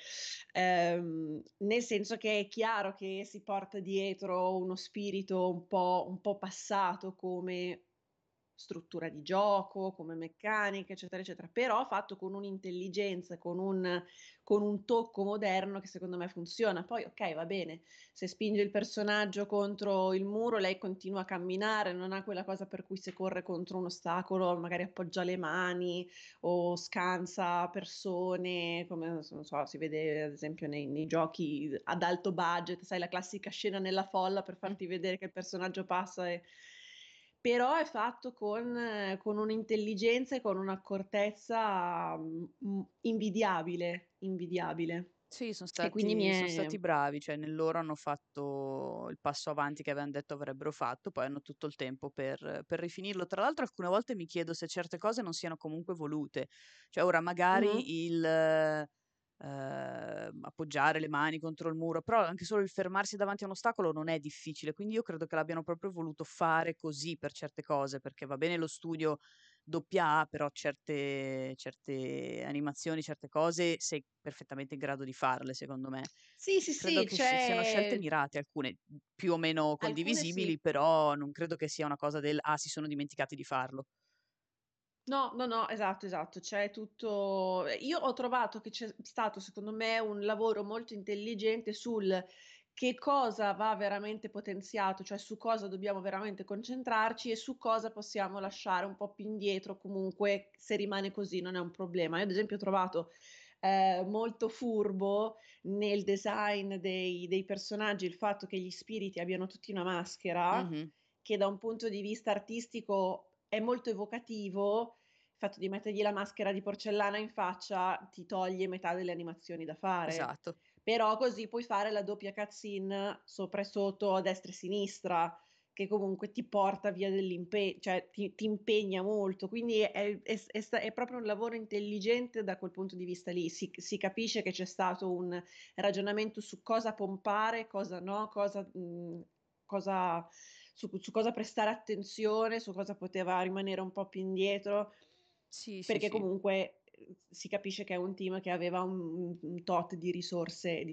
Ehm, nel senso che è chiaro che si porta dietro uno spirito un po' un po' passato come struttura di gioco, come meccanica, eccetera, eccetera, però fatto con un'intelligenza, con un con un tocco moderno che secondo me funziona. Poi okay, va bene, se spinge il personaggio contro il muro lei continua a camminare, non ha quella cosa per cui se corre contro un ostacolo magari appoggia le mani o scansa persone, come non so, si vede ad esempio nei nei giochi ad alto budget, sai la classica scena nella folla per farti vedere che il personaggio passa e però è fatto con con un'intelligenza e con un'accortezza, invidiabile, invidiabile. Sì, son quindi mi stati è stati bravi, cioè nel loro hanno fatto il passo avanti che avevan detto avrebbero fatto, poi hanno tutto il tempo per per rifinirlo. Tra l'altro alcune volte mi chiedo se certe cose non siano comunque volute. Cioè ora magari il, ehm, appoggiare le mani contro il muro, però anche solo il fermarsi davanti a un ostacolo non è difficile, quindi io credo che l'abbiano proprio voluto fare così per certe cose, perché va bene lo studio doppia A, però certe certe animazioni, certe cose sei perfettamente in grado di farle, secondo me. Sì, sì, Credo sì, che sci siano scelte c'è mirate, alcune, più o meno alcune sì. condivisibili, però non credo che sia una cosa del: "Ah, si sono dimenticati di farlo". No, no, no, esatto, esatto. C'è tutto ehm, io ho trovato che c'è stato, secondo me, un lavoro molto intelligente sul che cosa va veramente potenziato, cioè su cosa dobbiamo veramente concentrarci e su cosa possiamo lasciare un po' più indietro, comunque se rimane così non è un problema. Io ad esempio ho trovato, ehm, molto furbo nel design dei dei personaggi il fatto che gli spiriti abbiano tutti una maschera, Mh-mh. che da un punto di vista artistico è molto evocativo, il fatto di mettergli la maschera di porcellana in faccia ti toglie metà delle animazioni da fare. Esatto. Però così puoi fare la doppia cutscene sopra e sotto, a destra e sinistra, che comunque ti porta via dell'impe cioè ti ti impegna molto. Quindi è è è è proprio un lavoro intelligente da quel punto di vista lì. Si si capisce che c'è stato un ragionamento su cosa pompare, cosa no, cosa mhmm, cosa su su cosa prestare attenzione, su cosa poteva rimanere un po' più indietro. Sì, sì, Perché sì. comunque, uhm, si capisce che è un team che aveva un un tot di risorse,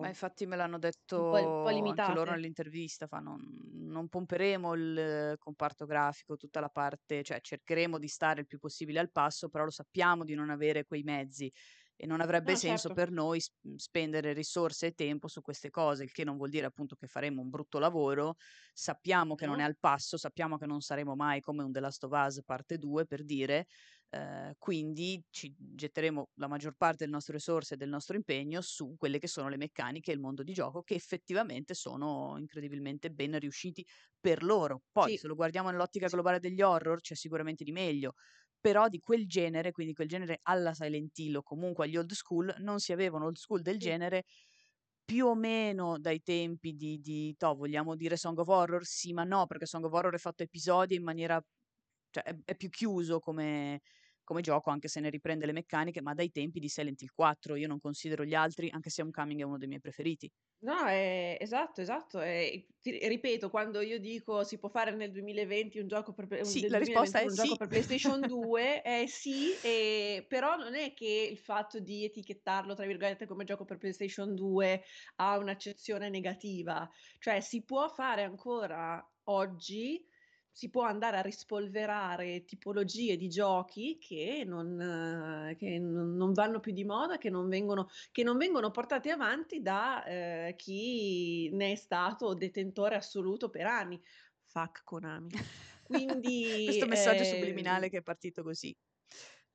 Ma diciamo, infatti me l'hanno un po' un po' detto anche loro nell'intervista, fanno: "Mhmm, non pomperemo il comparto grafico, tutta la parte cioè cercheremo di stare il più possibile al passo, però lo sappiamo di non avere quei mezzi e non avrebbe No, senso certo. per noi mhmm, spendere risorse e tempo su queste cose, il che non vuol dire appunto che faremo un brutto lavoro. Sappiamo che non è No? al passo, sappiamo che non saremo mai come un The Last of Us parte 2 per dire, Ehm, quindi ci getteremo la maggior parte delle nostre risorse e del nostro impegno su quelle che sono le meccaniche e il mondo di gioco che effettivamente sono incredibilmente ben riusciti per loro. Poi se Sì, lo guardiamo nell'ottica globale degli horror c'è sicuramente di meglio, però di quel genere, quindi quel genere alla Silent Hill o comunque agli old school, non si aveva un old school del genere più o meno dai tempi di di toh, vogliamo dire Song of Horror? Sì, ma no, perché Song of Horror è fatto episodi in maniera cioè è è più chiuso come come gioco, anche se ne riprende le meccaniche, ma dai tempi di Silent Hill 4. Io non considero gli altri, anche se Homecoming è uno dei miei preferiti. No, è esatto, esatto. E ti ripeto, quando io dico si può fare nel 2020 un gioco per un Sì, la risposta 2021 è un gioco sì. per PlayStation 2, eh sì, ehm, però non è che il fatto di etichettarlo, tra virgolette, come gioco per PlayStation 2 ha un'accezione negativa. Cioè si può fare ancora oggi, si può andare a rispolverare tipologie di giochi che non eh, che non non vanno più di moda, che non vengono che non vengono portati avanti da, ehm, chi ne è stato detentore assoluto per anni. Fuck Konami. Quindi, Questo messaggio subliminale ehm che è partito così.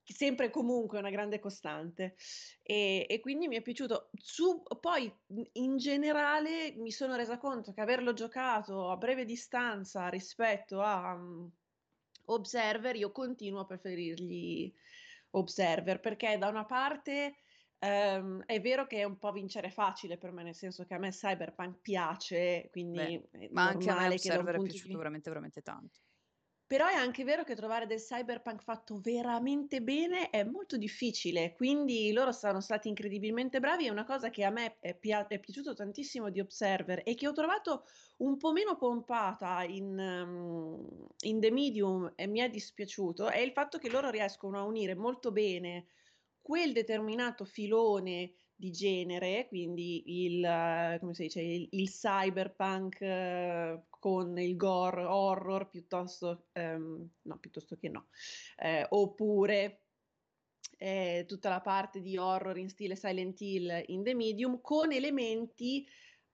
Sempre e comunque una grande costante. E e quindi mi è piaciuto. Su poi, in generale mi sono resa conto che averlo giocato a breve distanza rispetto a, mhmm, Observer, io continuo a preferirgli Observer, perché da una parte, ehm, è vero che è un po' vincere facile per me, nel senso che a me Cyberpunk piace, Beh, quindi è ma anche a me Observer è piaciuto di veramente, veramente tanto. Però è anche vero che trovare del cyberpunk fatto veramente bene è molto difficile, quindi loro sono stati incredibilmente bravi. È una cosa che a me è pia è piaciuto tantissimo di Observer e che ho trovato un po' meno pompata in mhmm, in The Medium e mi è dispiaciuto, è il fatto che loro riescono a unire molto bene quel determinato filone di genere, quindi il come si dice, il il cyberpunk eh, con il gore horror piuttosto ehm, no, piuttosto che no, ehm, oppure, ehm, tutta la parte di horror in stile Silent Hill in The Medium, con elementi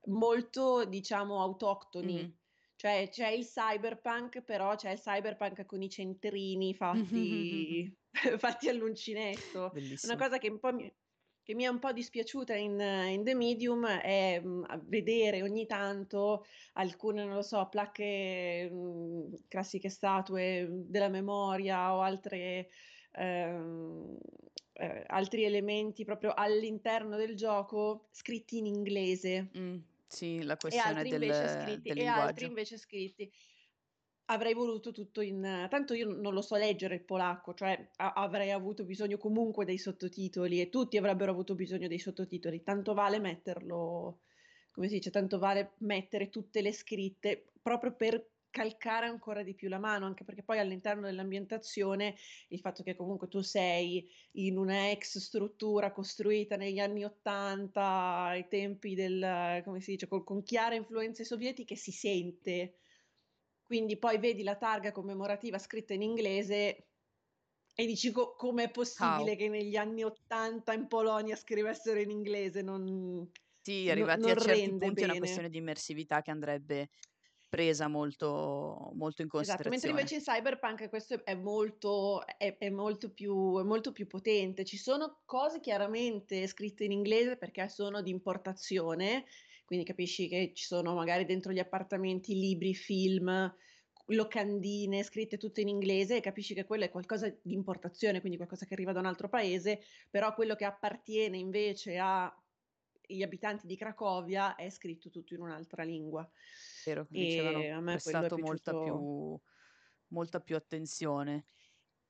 molto, diciamo, autoctoni. Cioè c'è il cyberpunk, però c'è il cyberpunk con i centrini fatti fatti all'uncinetto. Una Bellissimo. cosa che un po' mi che mi è un po' dispiaciuta in in The Medium è, mhmm, a vedere ogni tanto alcune, non lo so, placche, mhmm, classiche statue della memoria o altre ehm, ehm, altri elementi proprio all'interno del gioco scritti in inglese. Mh, sì, la questione del scritti del e altri invece scritti avrei voluto tutto in tanto io non lo so leggere il polacco, cioè a avrei avuto bisogno comunque dei sottotitoli e tutti avrebbero avuto bisogno dei sottotitoli. Tanto vale metterlo come si dice, tanto vale mettere tutte le scritte proprio per calcare ancora di più la mano, anche perché poi all'interno dell'ambientazione il fatto che comunque tu sei in una ex struttura costruita negli anni '80, ai tempi del come si dice, col con chiare influenze sovietiche, si sente. Quindi poi vedi la targa commemorativa scritta in inglese E dici co com'è How? possibile che negli anni '80 in Polonia scrivessero in inglese? Non Sì, arrivati a non certi rende punti è una questione bene. di immersività che andrebbe presa molto molto in Esatto, mentre considerazione. invece in Cyberpunk questo è molto è è molto più è molto più potente. Ci sono cose chiaramente scritte in inglese perché sono di importazione, quindi capisci che ci sono magari dentro gli appartamenti libri, film, locandine scritte tutte in inglese e capisci che quello è qualcosa di importazione, quindi qualcosa che arriva da un altro paese, però quello che appartiene invece agli abitanti di Cracovia è scritto tutto in un'altra lingua. Vero, E ricevano a me è prestato molta più molta più attenzione.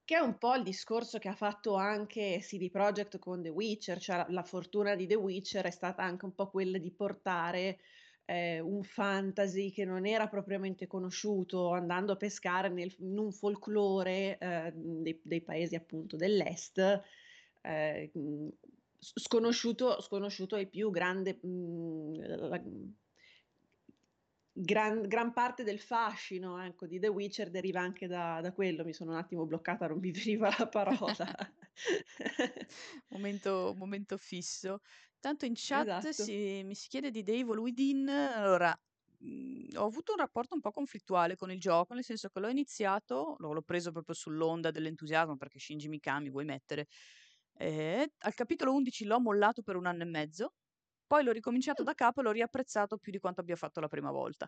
Che è un po' il discorso che ha fatto anche CD Projekt con The Witcher, cioè la la fortuna di The Witcher è stata anche un po' quella di portare, ehm, un fantasy che non era propriamente conosciuto, andando a pescare nel in un folklore, ehm, dei dei paesi appunto dell'est, s sconosciuto sconosciuto ai più, grande, mhmm, la gran gran parte del fascino, ecco, di The Witcher deriva anche da da quello. Mi sono un attimo bloccata, non mi veniva la parola. Momento momento fisso. Tanto in chat Esatto. si mi si chiede di Evil Within. Allora, mhmm, ho avuto un rapporto un po' conflittuale con il gioco, nel senso che l'ho iniziato, l'ho l'ho preso proprio sull'onda dell'entusiasmo perché Shinji Mikami vuoi mettere, ehm, al capitolo 11 l'ho mollato per 1 anno e mezzo, poi l'ho ricominciato da capo e l'ho riapprezzato più di quanto abbia fatto la prima volta.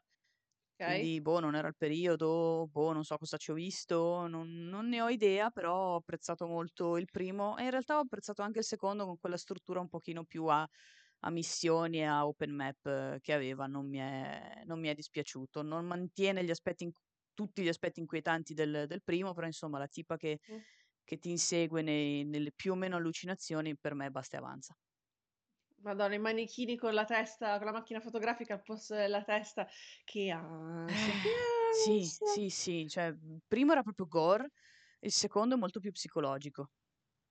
Okay. Quindi, boh, non era il periodo, boh, non so cosa ci ho visto, non non ne ho idea, però ho apprezzato molto il primo e in realtà ho apprezzato anche il secondo con quella struttura un pochino più a a missioni e a open map che aveva, non mi è non mi è dispiaciuto. Non mantiene gli aspetti tutti gli aspetti inquietanti del del primo, però insomma la tipa che Mh. che ti insegue nei nelle più o meno allucinazioni per me basta e avanza. Madonna, i manichini con la testa con la macchina fotografica al posto della testa. Che ansia, che Eh, sì, ansia. sì, sì, cioè, il primo era proprio gore, il secondo è molto più psicologico.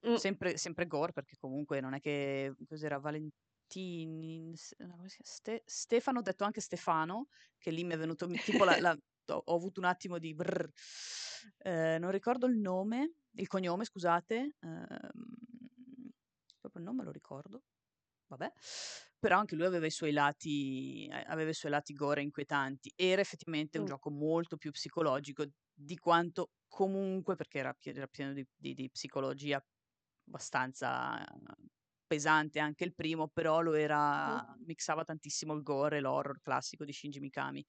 Mh. Sempre sempre gore perché comunque non è che cos'era Valentini Ste Stefano, detto anche Stefano, che lì mi è venuto tipo la la ho ho avuto un attimo di brrr. Ehm, non ricordo il nome il cognome scusate, ehm, proprio il nome lo ricordo, vabbè, però anche lui aveva i suoi lati a aveva i suoi lati gore inquietanti. Era effettivamente un Mh. gioco molto più psicologico di quanto comunque perché era era pieno di di di psicologia abbastanza pesante anche il primo, però lo era mixava tantissimo il gore e l'horror classico di Shinji Mikami.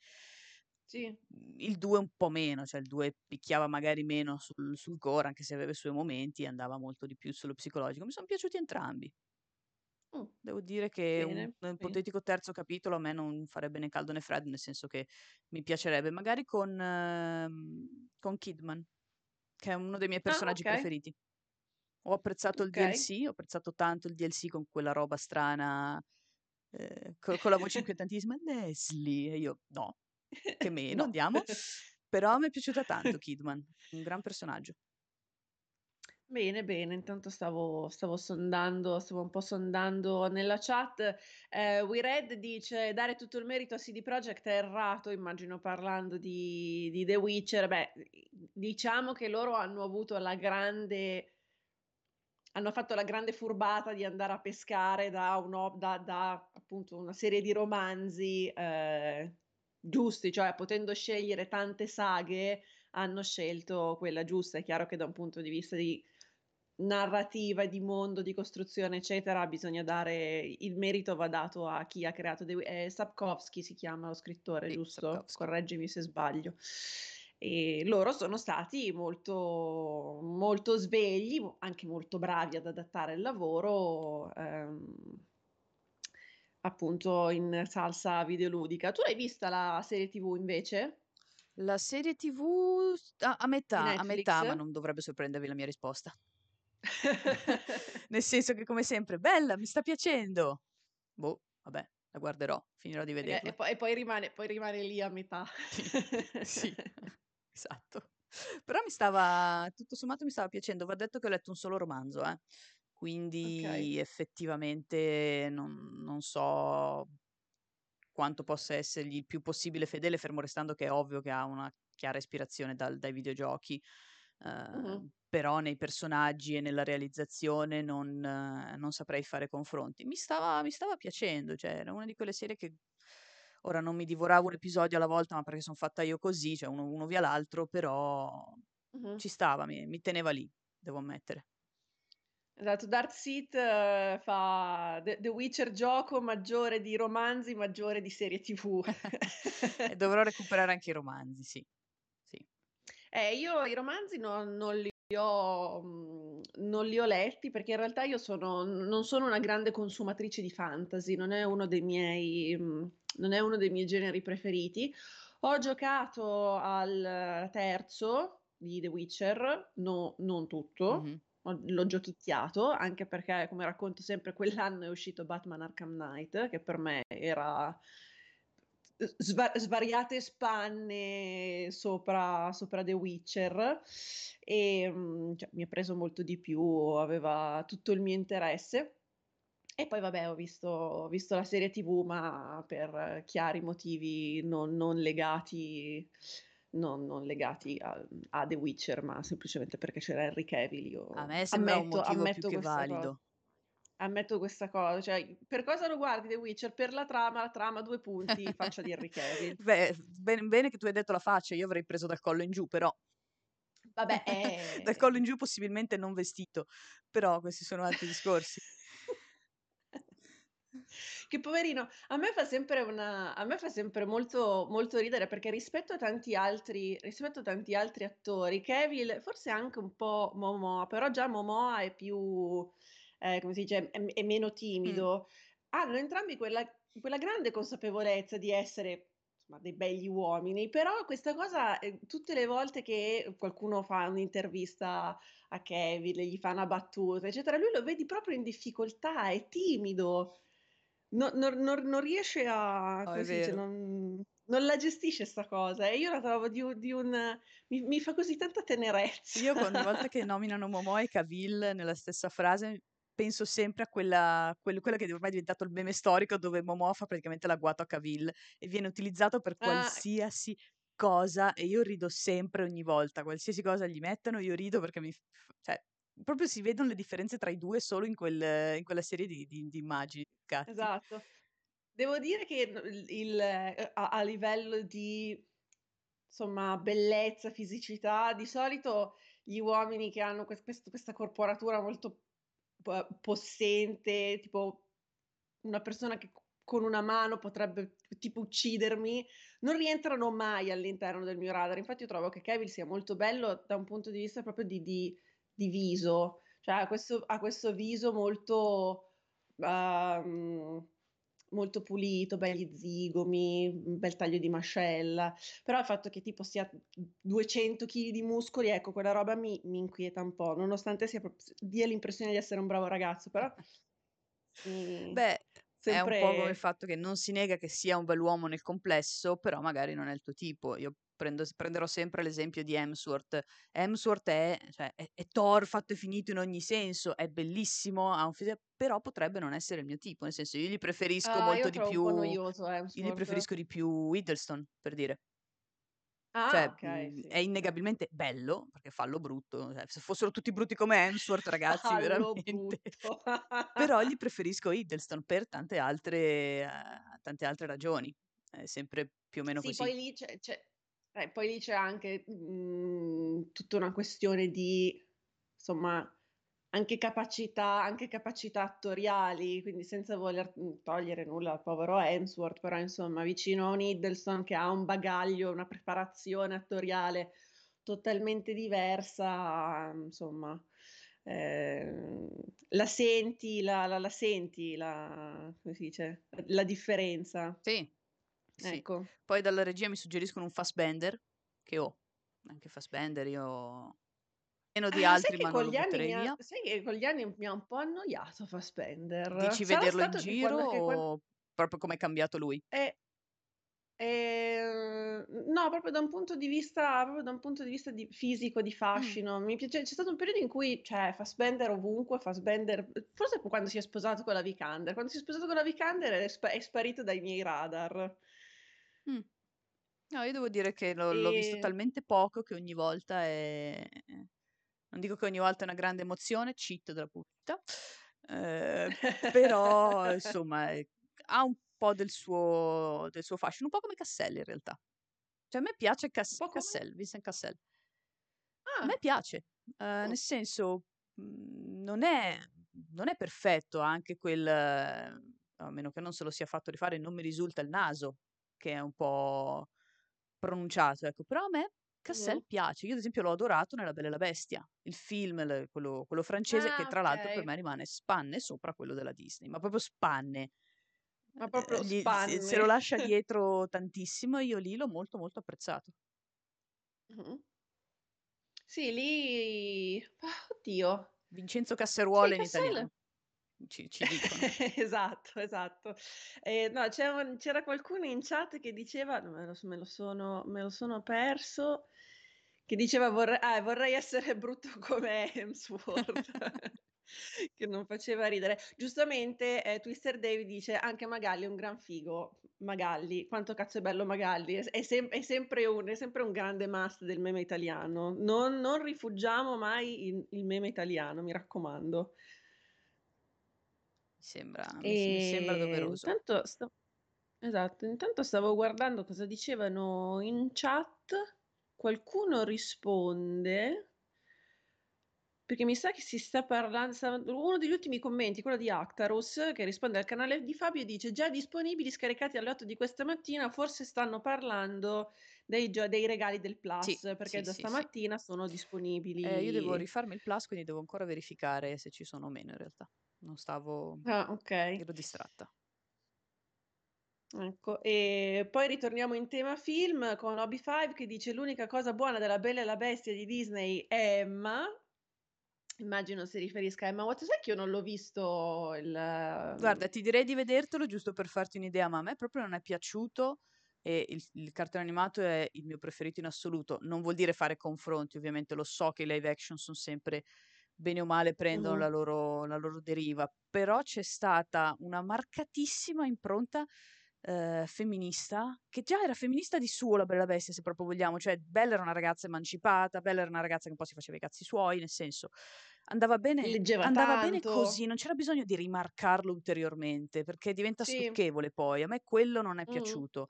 Sì. Mhmm, il 2 un po' meno, cioè il 2 picchiava magari meno sul sul gore, anche se aveva i suoi momenti e andava molto di più sullo psicologico. Mi son piaciuti entrambi. Mh. Devo dire che un Bene, bene. ipotetico terzo capitolo a me non farebbe né caldo né freddo, nel senso che mi piacerebbe, magari con mhmm, con Kidman, che è uno dei miei Ah, personaggi okay. preferiti. Ho apprezzato il Okay. DLC, ho apprezzato tanto il DLC con quella roba strana, ehm, co con la voce inquietantissima: "Leslie" e io: "No, che meno, No. andiamo." Però mi è piaciuta tanto Kidman, un gran personaggio. Bene, bene, intanto stavo stavo sondando stavo un po' sondando nella chat. Ehm, WeRed dice: "Dare tutto il merito a CD Projekt è errato", immagino parlando di di The Witcher. Beh, diciamo che loro hanno avuto la grande hanno fatto la grande furbata di andare a pescare da un'o da da appunto una serie di romanzi, ehm, giusti, cioè potendo scegliere tante saghe, hanno scelto quella giusta. È chiaro che da un punto di vista di narrativa di mondo, di costruzione, eccetera, bisogna dare il merito va dato a chi ha creato The Wi ehm, Sapkowski si chiama lo scrittore, Sì, giusto? Sapkowski. Correggimi se sbaglio. E loro sono stati molto molto svegli, anche molto bravi ad adattare il lavoro, ehm, appunto in salsa videoludica. Tu l'hai vista la serie TV invece? La serie TV a a metà, a metà, ma non dovrebbe sorprendervi la mia risposta. Nel senso che come sempre: "Bella, mi sta piacendo." Boh, vabbè, la guarderò, finirò di E e poi e poi rimane poi rimane lì a metà. Sì, esatto. Però mi stava tutto sommato mi stava piacendo. Va detto che ho letto un solo romanzo, eh, Okay. quindi effettivamente non non so quanto possa essergli il più possibile fedele, fermo restando che è ovvio che ha una chiara ispirazione dal dai videogiochi. Uh, Mh-mh. però nei personaggi e nella realizzazione non, non saprei fare confronti. Mi stava, mi stava piacendo, cioè era una di quelle serie che ora non mi divoravo un episodio alla volta, ma perché sono fatta io così, cioè uno, uno via l'altro, però Mh-mh. ci stava, mi, mi teneva lì, devo ammettere. Esatto, Dark Seat eh, fa The, The Witcher gioco maggiore di romanzi, maggiore di serie TV. e dovrò recuperare anche i romanzi, sì. Eh, io i romanzi non, non li ho, mhmm, non li ho letti perché in realtà io sono, non sono una grande consumatrice di fantasy, non è uno dei miei, mhmm, non è uno dei miei generi preferiti. Ho giocato al terzo di The Witcher, no, non tutto. Mhm. Ho- L'ho giochicchiato anche perché, come racconto sempre, quell'anno è uscito Batman Arkham Knight, che per me era sva- svariate spanne sopra, sopra The Witcher e mm, cioè, mi ha preso molto di più, aveva tutto il mio interesse. E poi vabbè, ho visto, ho visto la serie TV, ma per chiari motivi non, non legati, non, non legati a, a The Witcher, ma semplicemente perché c'era Henry Cavill. Io A me sembra un ammetto, motivo ammetto più che questa cosa. Ammetto questa cosa, cioè, per cosa lo guardi The Witcher? Per la trama, la trama, due punti, faccia di Henry Cavill. Beh, ben- bene che tu hai detto la faccia, io avrei preso dal collo in giù, però Vabbè, dal eh... collo in giù possibilmente non vestito, però questi sono altri discorsi. Che poverino, a me fa sempre una, a me fa sempre molto, molto ridere perché rispetto a tanti altri, rispetto a tanti altri attori, Cavill, forse anche un po' Momoa, però già Momoa è più, eh, come si dice, è, è meno Mm. timido. Hanno entrambi quella, quella grande consapevolezza di essere insomma, dei begli uomini, però questa cosa, eh, tutte le volte che qualcuno fa un'intervista a Kevin, gli fa una battuta, eccetera, lui lo vedi proprio in difficoltà, è timido, no- non, non- non riesce a, Oh, dice, non, non la gestisce sta cosa e io la trovo di, di un... Mi, mi fa così tanta tenerezza. Io ogni volta che nominano Momoa e Cavill nella stessa frase penso sempre a quella, quel- quello che ormai è diventato il meme storico dove Momoa fa praticamente l'agguato a Cavill e viene utilizzato per Ah, qualsiasi cosa e io rido sempre ogni volta, qualsiasi cosa gli mettono io rido perché mi... cioè, proprio si vedono le differenze tra i due solo in, quel- in quella serie di, di- di immagini, cazzi. esatto. Devo dire che il, il- eh, a, a livello di insomma bellezza, fisicità, di solito gli uomini che hanno quest- questo- questa corporatura molto possente, tipo una persona che con una mano potrebbe tipo uccidermi, non rientrano mai all'interno del mio radar. Infatti io trovo che Kevin sia molto bello da un punto di vista proprio di, di- di viso, cioè ha questo, ha questo viso molto, ehm, molto pulito, belli zigomi, un bel taglio di mascella, però il fatto che tipo sia 200 kg di muscoli, ecco, quella roba mi, mi inquieta un po', nonostante sia proprio- dia l'impressione di essere un bravo ragazzo, però mi- Beh, è un po' come il sempre... fatto che non si nega che sia un bell'uomo nel complesso, però magari non è il tuo tipo. Io prendo- prenderò sempre l'esempio di Hemsworth. Hemsworth è, cioè, è, è Thor fatto e finito in ogni senso, è bellissimo, ha un fisico, però potrebbe non essere il mio tipo. Nel senso, io gli preferisco Ah, molto io di più. noioso Io gli preferisco di più Hiddleston, per dire. Ah, Cioè, ok, mh, sì. è innegabilmente bello, perché fallo brutto. cioè, se fossero tutti brutti come Hemsworth, ragazzi, veramente. Però gli preferisco Hiddleston per tante altre, eh, tante altre ragioni. È sempre più o meno Sì, così. poi lì c'è, c'è- eh, poi lì c'è anche mm, tutta una questione di, insomma, anche capacità, anche capacità attoriali, quindi senza voler mm, togliere nulla al povero Hemsworth, però insomma, vicino a un Hiddleston che ha un bagaglio, una preparazione attoriale totalmente diversa, insomma, eh, la senti, la, la- la senti, la, come si dice, la differenza. Sì, sì. Ecco. Poi dalla regia mi suggeriscono un Fassbender, che ho. Anche Fassbender io... Meno di Ah, altri, ma non lo butterei ha, via. sai che con gli anni mi ha un po' annoiato Fassbender. Dici Sarà vederlo in giro quando, o proprio come è cambiato lui? eh, eh, no, proprio da un punto di vista, proprio da un punto di vista di- fisico, di Mm. fascino. Mi piace, c'è stato un periodo in cui, cioè, Fassbender ovunque, Fassbender, forse quando si è sposato con la Vikander. Quando si è sposato con la Vikander è, spa- è sparito dai miei radar. Mm. No, io devo dire che l'ho, l'ho visto E... talmente poco che ogni volta è... Non dico che ogni volta è una grande emozione, cheat della pubblicità, eh, però insomma è- ha un po' del suo, del suo fascino, un po' come Cassel in realtà. Cioè a me piace Un po' come? Cassel, Vincent Cassel. A Ah, me piace, eh, mm, nel senso, mh, non è, non è perfetto anche quel, a meno che non se lo sia fatto rifare, non mi risulta il naso, che è un po' pronunciato, ecco, però a me. Cassel piace. Io ad esempio l'ho adorato nella Bella e la Bestia, il film, il- quello, quello francese, che Ah, tra l'altro per me rimane spanne sopra quello della Disney, ma proprio spanne. Ma Eh, proprio gli- se se spanne. lo lascia dietro tantissimo, io lì l'ho molto molto apprezzato. Mhm. Sì, lì... oddio. Vincenzo Sì, Casseruolo in Cassel. italiano, ci, ci dicono. Esatto, esatto. Ehm, no, c'era c'era qualcuno in chat che diceva no, me lo me lo sono me lo sono perso, che diceva vorre ah, vorrei essere brutto come Hemsworth, che non faceva ridere. Giustamente, ehm, Twister Dave dice: "Anche Magalli è un gran figo". Magalli, quanto cazzo è bello Magalli, è sem è sempre un è sempre un grande must del meme italiano. Non non rifuggiamo mai il il meme italiano, mi raccomando. Mi sembra, mi, sembra E doveroso. intanto sto... Esatto, intanto stavo guardando cosa dicevano in chat. Qualcuno risponde. Perché mi sa che si sta parlando. sta- Uno degli ultimi commenti, quello di Actarus, che risponde al canale di Fabio, dice: Già disponibili, scaricati alle 8 di questa mattina. Forse stanno parlando dei, dei regali del Sì, Plus, perché sì, da sì, sì. stamattina sono Eh, io devo disponibili. rifarmi il plus, quindi devo ancora verificare se ci sono o meno in realtà. Non stavo, Ah, ok. ero distratta. Ecco, e poi ritorniamo in tema film con Obi5 che dice l'unica cosa buona della Bella e la Bestia di Disney è Emma. Immagino si riferisca a Emma Watson. Sai che io non l'ho visto il... Guarda, ti direi di vedertelo giusto per farti un'idea, ma a me proprio non è piaciuto e il, il cartone animato è il mio preferito in assoluto. Non vuol dire fare confronti, ovviamente lo so che i live action sono sempre bene o male prendono la Mhm. loro, la loro deriva, però c'è stata una marcatissima impronta eh, femminista, che già era femminista di suo la Bella Bestia, se proprio vogliamo, cioè Bella era una ragazza emancipata, Bella era una ragazza che un po' si faceva i cazzi suoi, nel senso andava bene, Leggeva andava bene così, non c'era bisogno di rimarcarlo ulteriormente, perché diventa Sì. stucchevole poi, a me quello non è Mhm. piaciuto.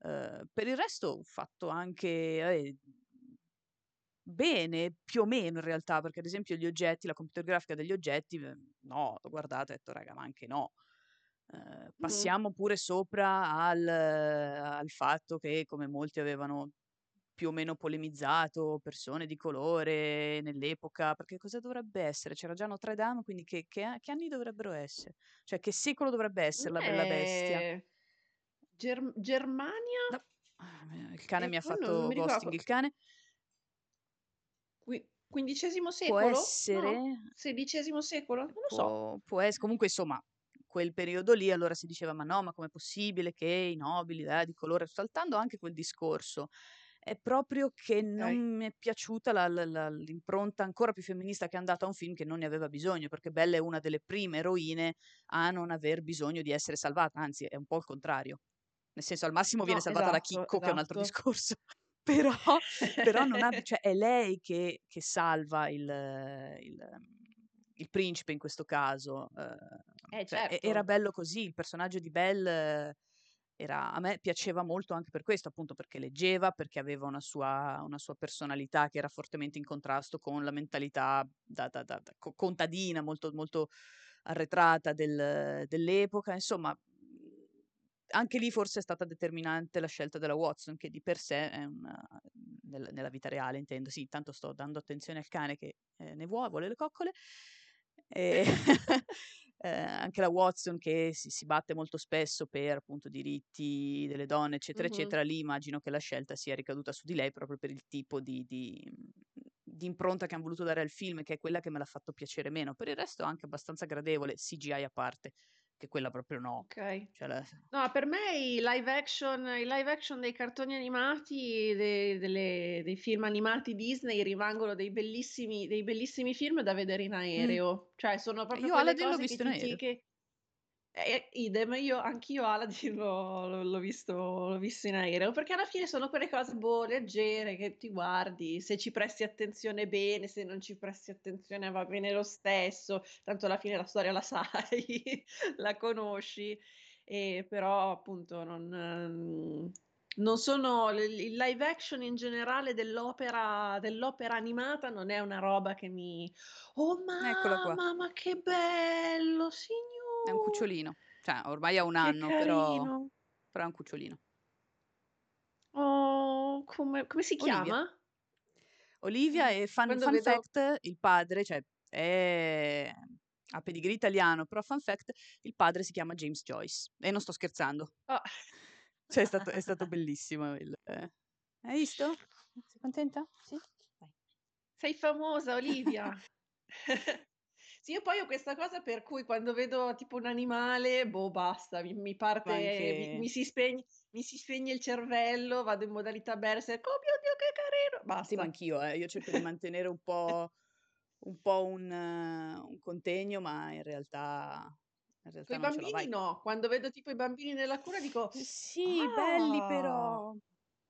Eh, per il resto ho fatto anche eh, bene, più o meno in realtà, perché ad esempio gli oggetti, la computer grafica degli oggetti, eh, no, l'ho guardato e ho detto, raga, ma anche no. Eh, passiamo pure sopra al, al fatto che, come molti avevano più o meno polemizzato, persone di colore nell'epoca, perché cosa dovrebbe essere? C'era già Notre Dame, quindi che, che- che anni dovrebbero essere? Cioè, che secolo dovrebbe essere la Bella Bestia? è Ger- Germania? No. Il cane E mi ha fatto ghosting ricordo. il cane. Qui- XV Può secolo? No? essere, XVI secolo? Non lo so. può, può essere, comunque insomma, quel periodo lì allora si diceva ma no, ma com'è possibile che i nobili eh, di colore, saltando anche quel discorso, è proprio che non Ok. mi è piaciuta la- la- la- l'impronta ancora più femminista che è andata a un film che non ne aveva bisogno, perché Bella è una delle prime eroine a non aver bisogno di essere salvata, anzi è un po' il contrario. Nel senso, al massimo viene No, salvata da esatto, Chicco, che è un altro esatto. discorso, però, però non ha, cioè è lei che, che salva il, il, il principe in questo caso. eh, Eh, cioè, e- era certo. bello così, il personaggio di Belle era, a me piaceva molto anche per questo, appunto perché leggeva, perché aveva una sua, una sua personalità che era fortemente in contrasto con la mentalità da, da- da- da co- contadina, molto, molto arretrata del- dell'epoca. Insomma, anche lì forse è stata determinante la scelta della Watson, che di per sé è una, nel- nella vita reale, intendo. Sì, tanto sto dando attenzione al cane che eh, ne vuole, vuole le coccole. E eh, anche la Watson che si, si batte molto spesso per appunto diritti delle donne, eccetera, Mhm. eccetera. Lì immagino che la scelta sia ricaduta su di lei proprio per il tipo di, di, di impronta che hanno voluto dare al film, che è quella che me l'ha fatto piacere meno. Per il resto anche abbastanza gradevole, CGI a parte, che quella proprio no. Ok. Cioè, la- No, per me i live action, i live action dei cartoni animati, de- delle- dei film animati Disney rimangono dei bellissimi, dei bellissimi film da vedere in Mm. aereo. Cioè, sono proprio Io quelle Aladdin l'ho visto in aereo. che- Eh, idem, io anch'io Aladdin l'ho l'ho visto l'ho visto in aereo, perché alla fine sono quelle cose, boh, leggere che ti guardi, se ci presti attenzione bene, se non ci presti attenzione va bene lo stesso, tanto alla fine la storia la sai, la conosci, e però appunto non mhmm, non sono il live action in generale dell'opera dell'opera animata non è una roba che mi "Oh mamma, ma che bello, È un signor" cucciolino. Cioè, ormai ha 1 Che anno, però però è un cucciolino. Oh, come come si Olivia. chiama? Olivia e fun Quando fun vedo fact, il padre, cioè è ha pedigree italiano, però fun fact, il padre si chiama James Joyce e non sto scherzando. Ah. Cioè è stato è stato bellissimo il hai visto? Sei contenta? Sì? Vai. Sei famosa Olivia. Sì, io poi ho questa cosa per cui quando vedo tipo un animale, boh, basta, mi mi parte mi anche mi si spegne mi si spegne il cervello, vado in modalità berserk: "Oh mio Dio che carino!" Sì, ma Basta. anch'io, eh, io cerco di mantenere un po' un po' un un contegno, ma in realtà ce la bambini no, quando vedo tipo i bambini nella cura dico: Sì, belli "Ah, però.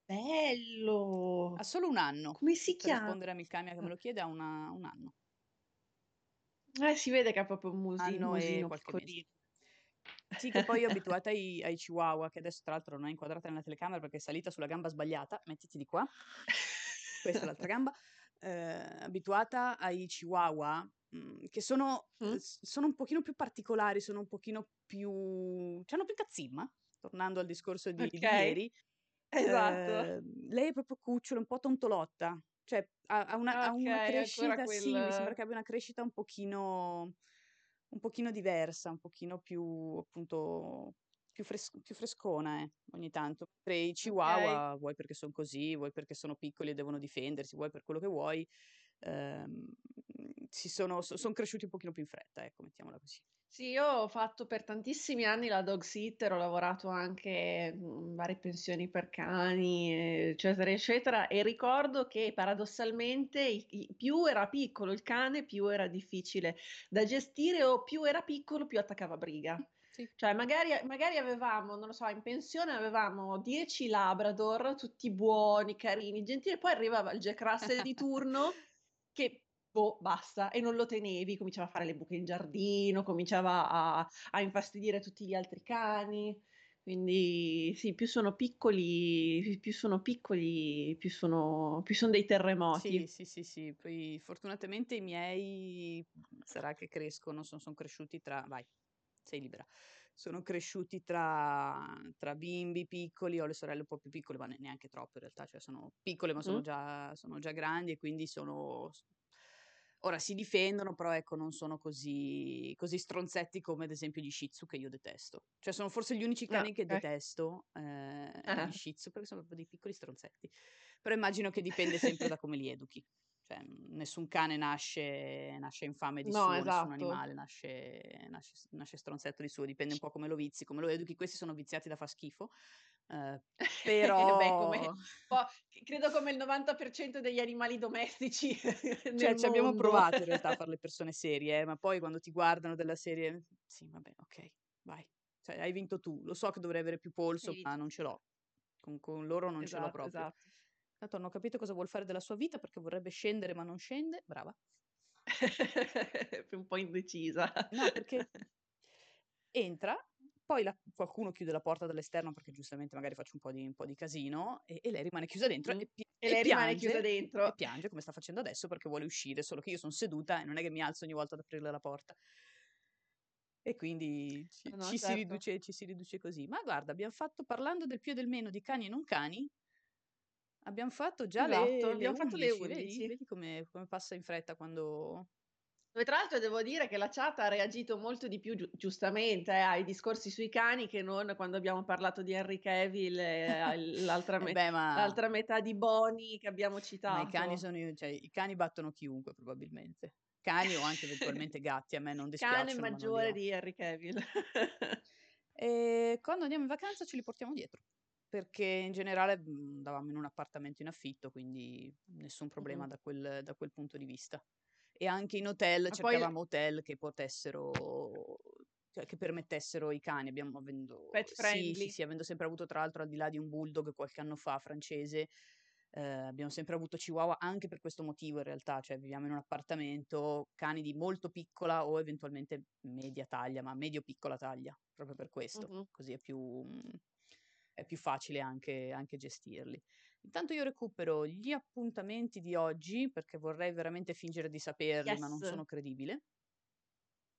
bello!" Ha solo 1 anno. Come si Per chiama? rispondere a Milcamia che me lo chiede ha una 1 anno. Eh, si vede che ha proprio un musi Anno e musino qualche mese. Sì, che poi io abituata ai ai chihuahua, che adesso tra l'altro non è inquadrata nella telecamera perché è salita sulla gamba sbagliata, mettiti di qua. Questa è l'altra gamba. Ehm, abituata ai chihuahua, mhmm, che sono Mh. uhm, s sono un pochino più particolari, sono un pochino più c'hanno più cazzimma, tornando al discorso di di Okay, ieri. esatto. Ehm, lei è proprio cucciola, un po' tontolotta, cioè ha ha una ha una Okay, ancora crescita sì, mi sembra quel che abbia una crescita un pochino un pochino diversa, un pochino più appunto più fres più frescona, eh, ogni tanto. Mentre i Okay. chihuahua, vuoi perché son così, vuoi perché sono piccoli e devono difendersi, vuoi per quello che vuoi, ehm, si sono so son cresciuti un pochino più in fretta, ecco, mettiamola così. Sì, io ho fatto per tantissimi anni la dog sitter, ho lavorato anche, in varie pensioni per cani, eccetera, eccetera, e ricordo che paradossalmente i i più era piccolo il cane, più era difficile da gestire o più era piccolo, più attaccava briga. sì. Cioè magari magari avevamo, non lo so, in pensione avevamo 10 labrador, tutti buoni, carini, gentili, poi arrivava il Jack Russell di turno che, boh, basta, e non lo tenevi, cominciava a fare le buche in giardino, cominciava a a infastidire tutti gli altri cani. Quindi sì, più sono piccoli più sono piccoli, più sono più son dei Sì, terremoti. sì, sì, sì. Poi fortunatamente i miei, sarà che crescono, son son cresciuti tra vai, sei libera. Sono cresciuti tra tra bimbi piccoli, ho le sorelle un po' più piccole, ma ne neanche troppo in realtà, cioè sono piccole ma sono Mh-mh. già sono già grandi e quindi sono ora si difendono, però ecco non sono così così stronzetti come ad esempio gli Shih Tzu che io detesto. Cioè sono forse gli unici cani che okay. detesto, ehm, gli Ah-ah. Shih Tzu, perché sono proprio dei piccoli stronzetti. Però immagino che dipende sempre da come li educhi. Cioè, nessun cane nasce nasce infame di No, suo, nessun esatto. animale nasce nasce nasce stronzetto di suo, dipende un po' come lo vizi, come lo educhi. Questi sono viziati da far schifo, Beh, come però po c credo come il 90% degli animali domestici Cioè, ci abbiamo provato in realtà a far le persone serie, eh, ma poi quando ti guardano della serie: "Sì, vabbè, okay, vai. Cioè, hai vinto tu. Lo so che dovrei avere più polso, ma non ce l'ho. Con con loro non ce l'ho Esatto, proprio. esatto. Tanto hanno capito cosa vuol fare della sua vita perché vorrebbe scendere, ma non scende. Brava. Un po' indecisa. No, perché entra, poi la qualcuno chiude la porta dall'esterno perché giustamente magari faccio un po' di un po' di casino e e lei rimane chiusa dentro Mh. e pi E e lei rimane chiusa piange e dentro. piange come sta facendo adesso perché vuole uscire, solo che io son seduta e non è che mi alzo ogni volta ad aprirle la porta. E quindi ci No, no, ci si certo. riduce ci si riduce così. Ma guarda, abbiam fatto parlando del più e del meno di cani e non cani abbiam fatto già Esatto, le le abbiam fatto le 11, vedi? 11. Vedi come come passa in fretta quando Dove tra l'altro devo dire che la chat ha reagito molto di più, giu giustamente eh, ai discorsi sui cani che non quando abbiamo parlato di Henry Cavill e al l'altra eh me beh, ma l'altra metà di Bonnie che abbiamo ma i cani citato. sono i cioè i cani battono chiunque probabilmente. Cani o anche eventualmente gatti, a me non Cane non li maggiore di Henry Cavill. Ehm, quando andiamo in vacanza ce li portiamo dietro, perché in generale, mhmm, andavamo in un appartamento in affitto, quindi nessun problema Mh-mh. da quel da quel punto di vista. E anche in hotel Ma poi cercavamo hotel che potessero che permettessero i cani. Abbiamo avendo, Pet friendly. Sì, sì, sì, avendo sempre avuto, tra l'altro, al di là di un bulldog qualche anno fa francese, eh, abbiamo sempre avuto chihuahua anche per questo motivo in realtà, cioè viviamo in un appartamento, cani di molto piccola o eventualmente media taglia, ma medio-piccola taglia, proprio per questo, Mm-hmm. così è più, è più facile anche, anche gestirli. Intanto io recupero gli appuntamenti di oggi perché vorrei veramente fingere di saperli, Yes. ma non sono credibile.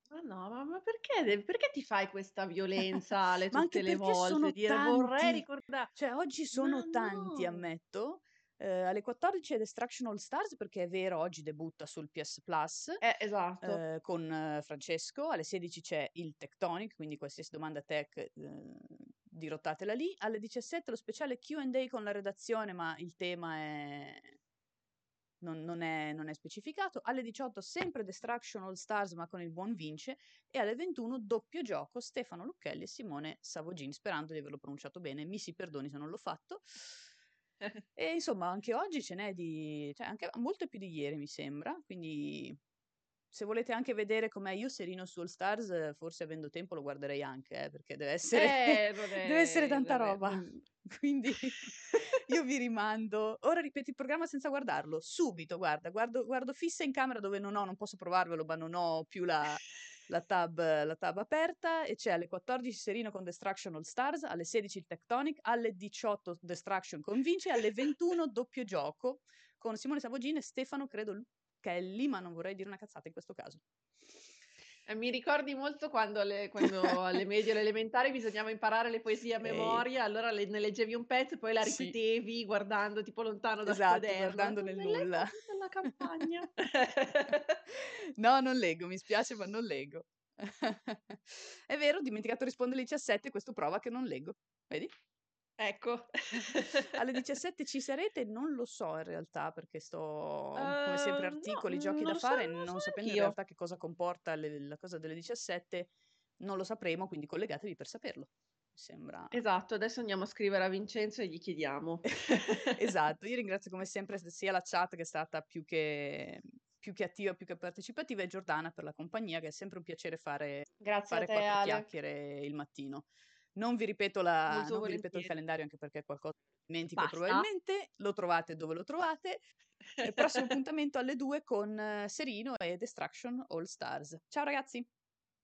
Ma no, ma, ma perché, perché ti fai questa violenza alle tutte le volte? Dire vorrei tanti. ricordare. Cioè, oggi sono Ma tanti, no. ammetto. Eh, alle 14 è Destruction All Stars perché è vero, oggi debutta sul PS Plus Eh, esatto. eh, con eh, Francesco. Alle 16 c'è il Tectonic, quindi qualsiasi domanda tech eh, dirottatela lì. Alle 17 lo speciale QA con la redazione, ma il tema è non, non, è, non, è, specificato. Alle 18 sempre Destruction All Stars ma con il buon Vince e alle 21 doppio gioco Stefano Lucchelli e Simone Savogin, sperando di averlo pronunciato bene, mi si perdoni se non l'ho fatto. e insomma anche oggi ce n'è di, cioè anche molto più di ieri mi sembra, quindi se volete anche vedere com'è io Serino su All Stars, forse avendo tempo lo guarderei anche, eh, perché deve essere, eh, vorrei, deve essere tanta vorrei, roba. vorrei. Quindi io vi rimando. Ora ripeti il programma senza guardarlo. Subito, guarda, guardo, guardo fissa in camera dove non ho, non posso provarvelo, ma non ho più la, la, tab, la tab aperta. E c'è alle 14 Serino con Destruction All Stars, alle 16 il Tectonic, alle 18 Destruction con Vince, alle 21 doppio gioco con Simone Savogin e Stefano, credo, Kelly, ma non vorrei dire una cazzata in questo caso. Eh, mi ricordi molto quando, le, quando alle medie o alle elementari bisognava imparare le poesie a memoria, allora le, ne leggevi un pezzo e poi la ripetevi sì. guardando tipo lontano dal esatto, quaderno. guardando nel nulla. Nella campagna. no, non leggo, mi spiace ma non leggo. È vero, ho dimenticato di rispondere alle 17, questo prova che non leggo. Vedi? Ecco. Alle 17 ci sarete? Non lo so in realtà perché sto come sempre articoli, no, giochi da so, fare, non, non so sapendo in realtà che cosa comporta le, la cosa delle 17, non lo sapremo, quindi collegatevi per saperlo. Mi sembra. Esatto, adesso andiamo a scrivere a Vincenzo e gli chiediamo. esatto, io ringrazio come sempre sia la chat che è stata più che più che attiva, più che partecipativa e Giordana per la compagnia, che è sempre un piacere fare, Grazie fare te, quattro Ale. chiacchiere il mattino. Non vi ripeto, la, non vi ripeto il calendario anche perché è qualcosa che dimentico Basta. probabilmente, lo trovate dove lo trovate. Il prossimo appuntamento alle 2 con Serino e Destruction All Stars. Ciao ragazzi!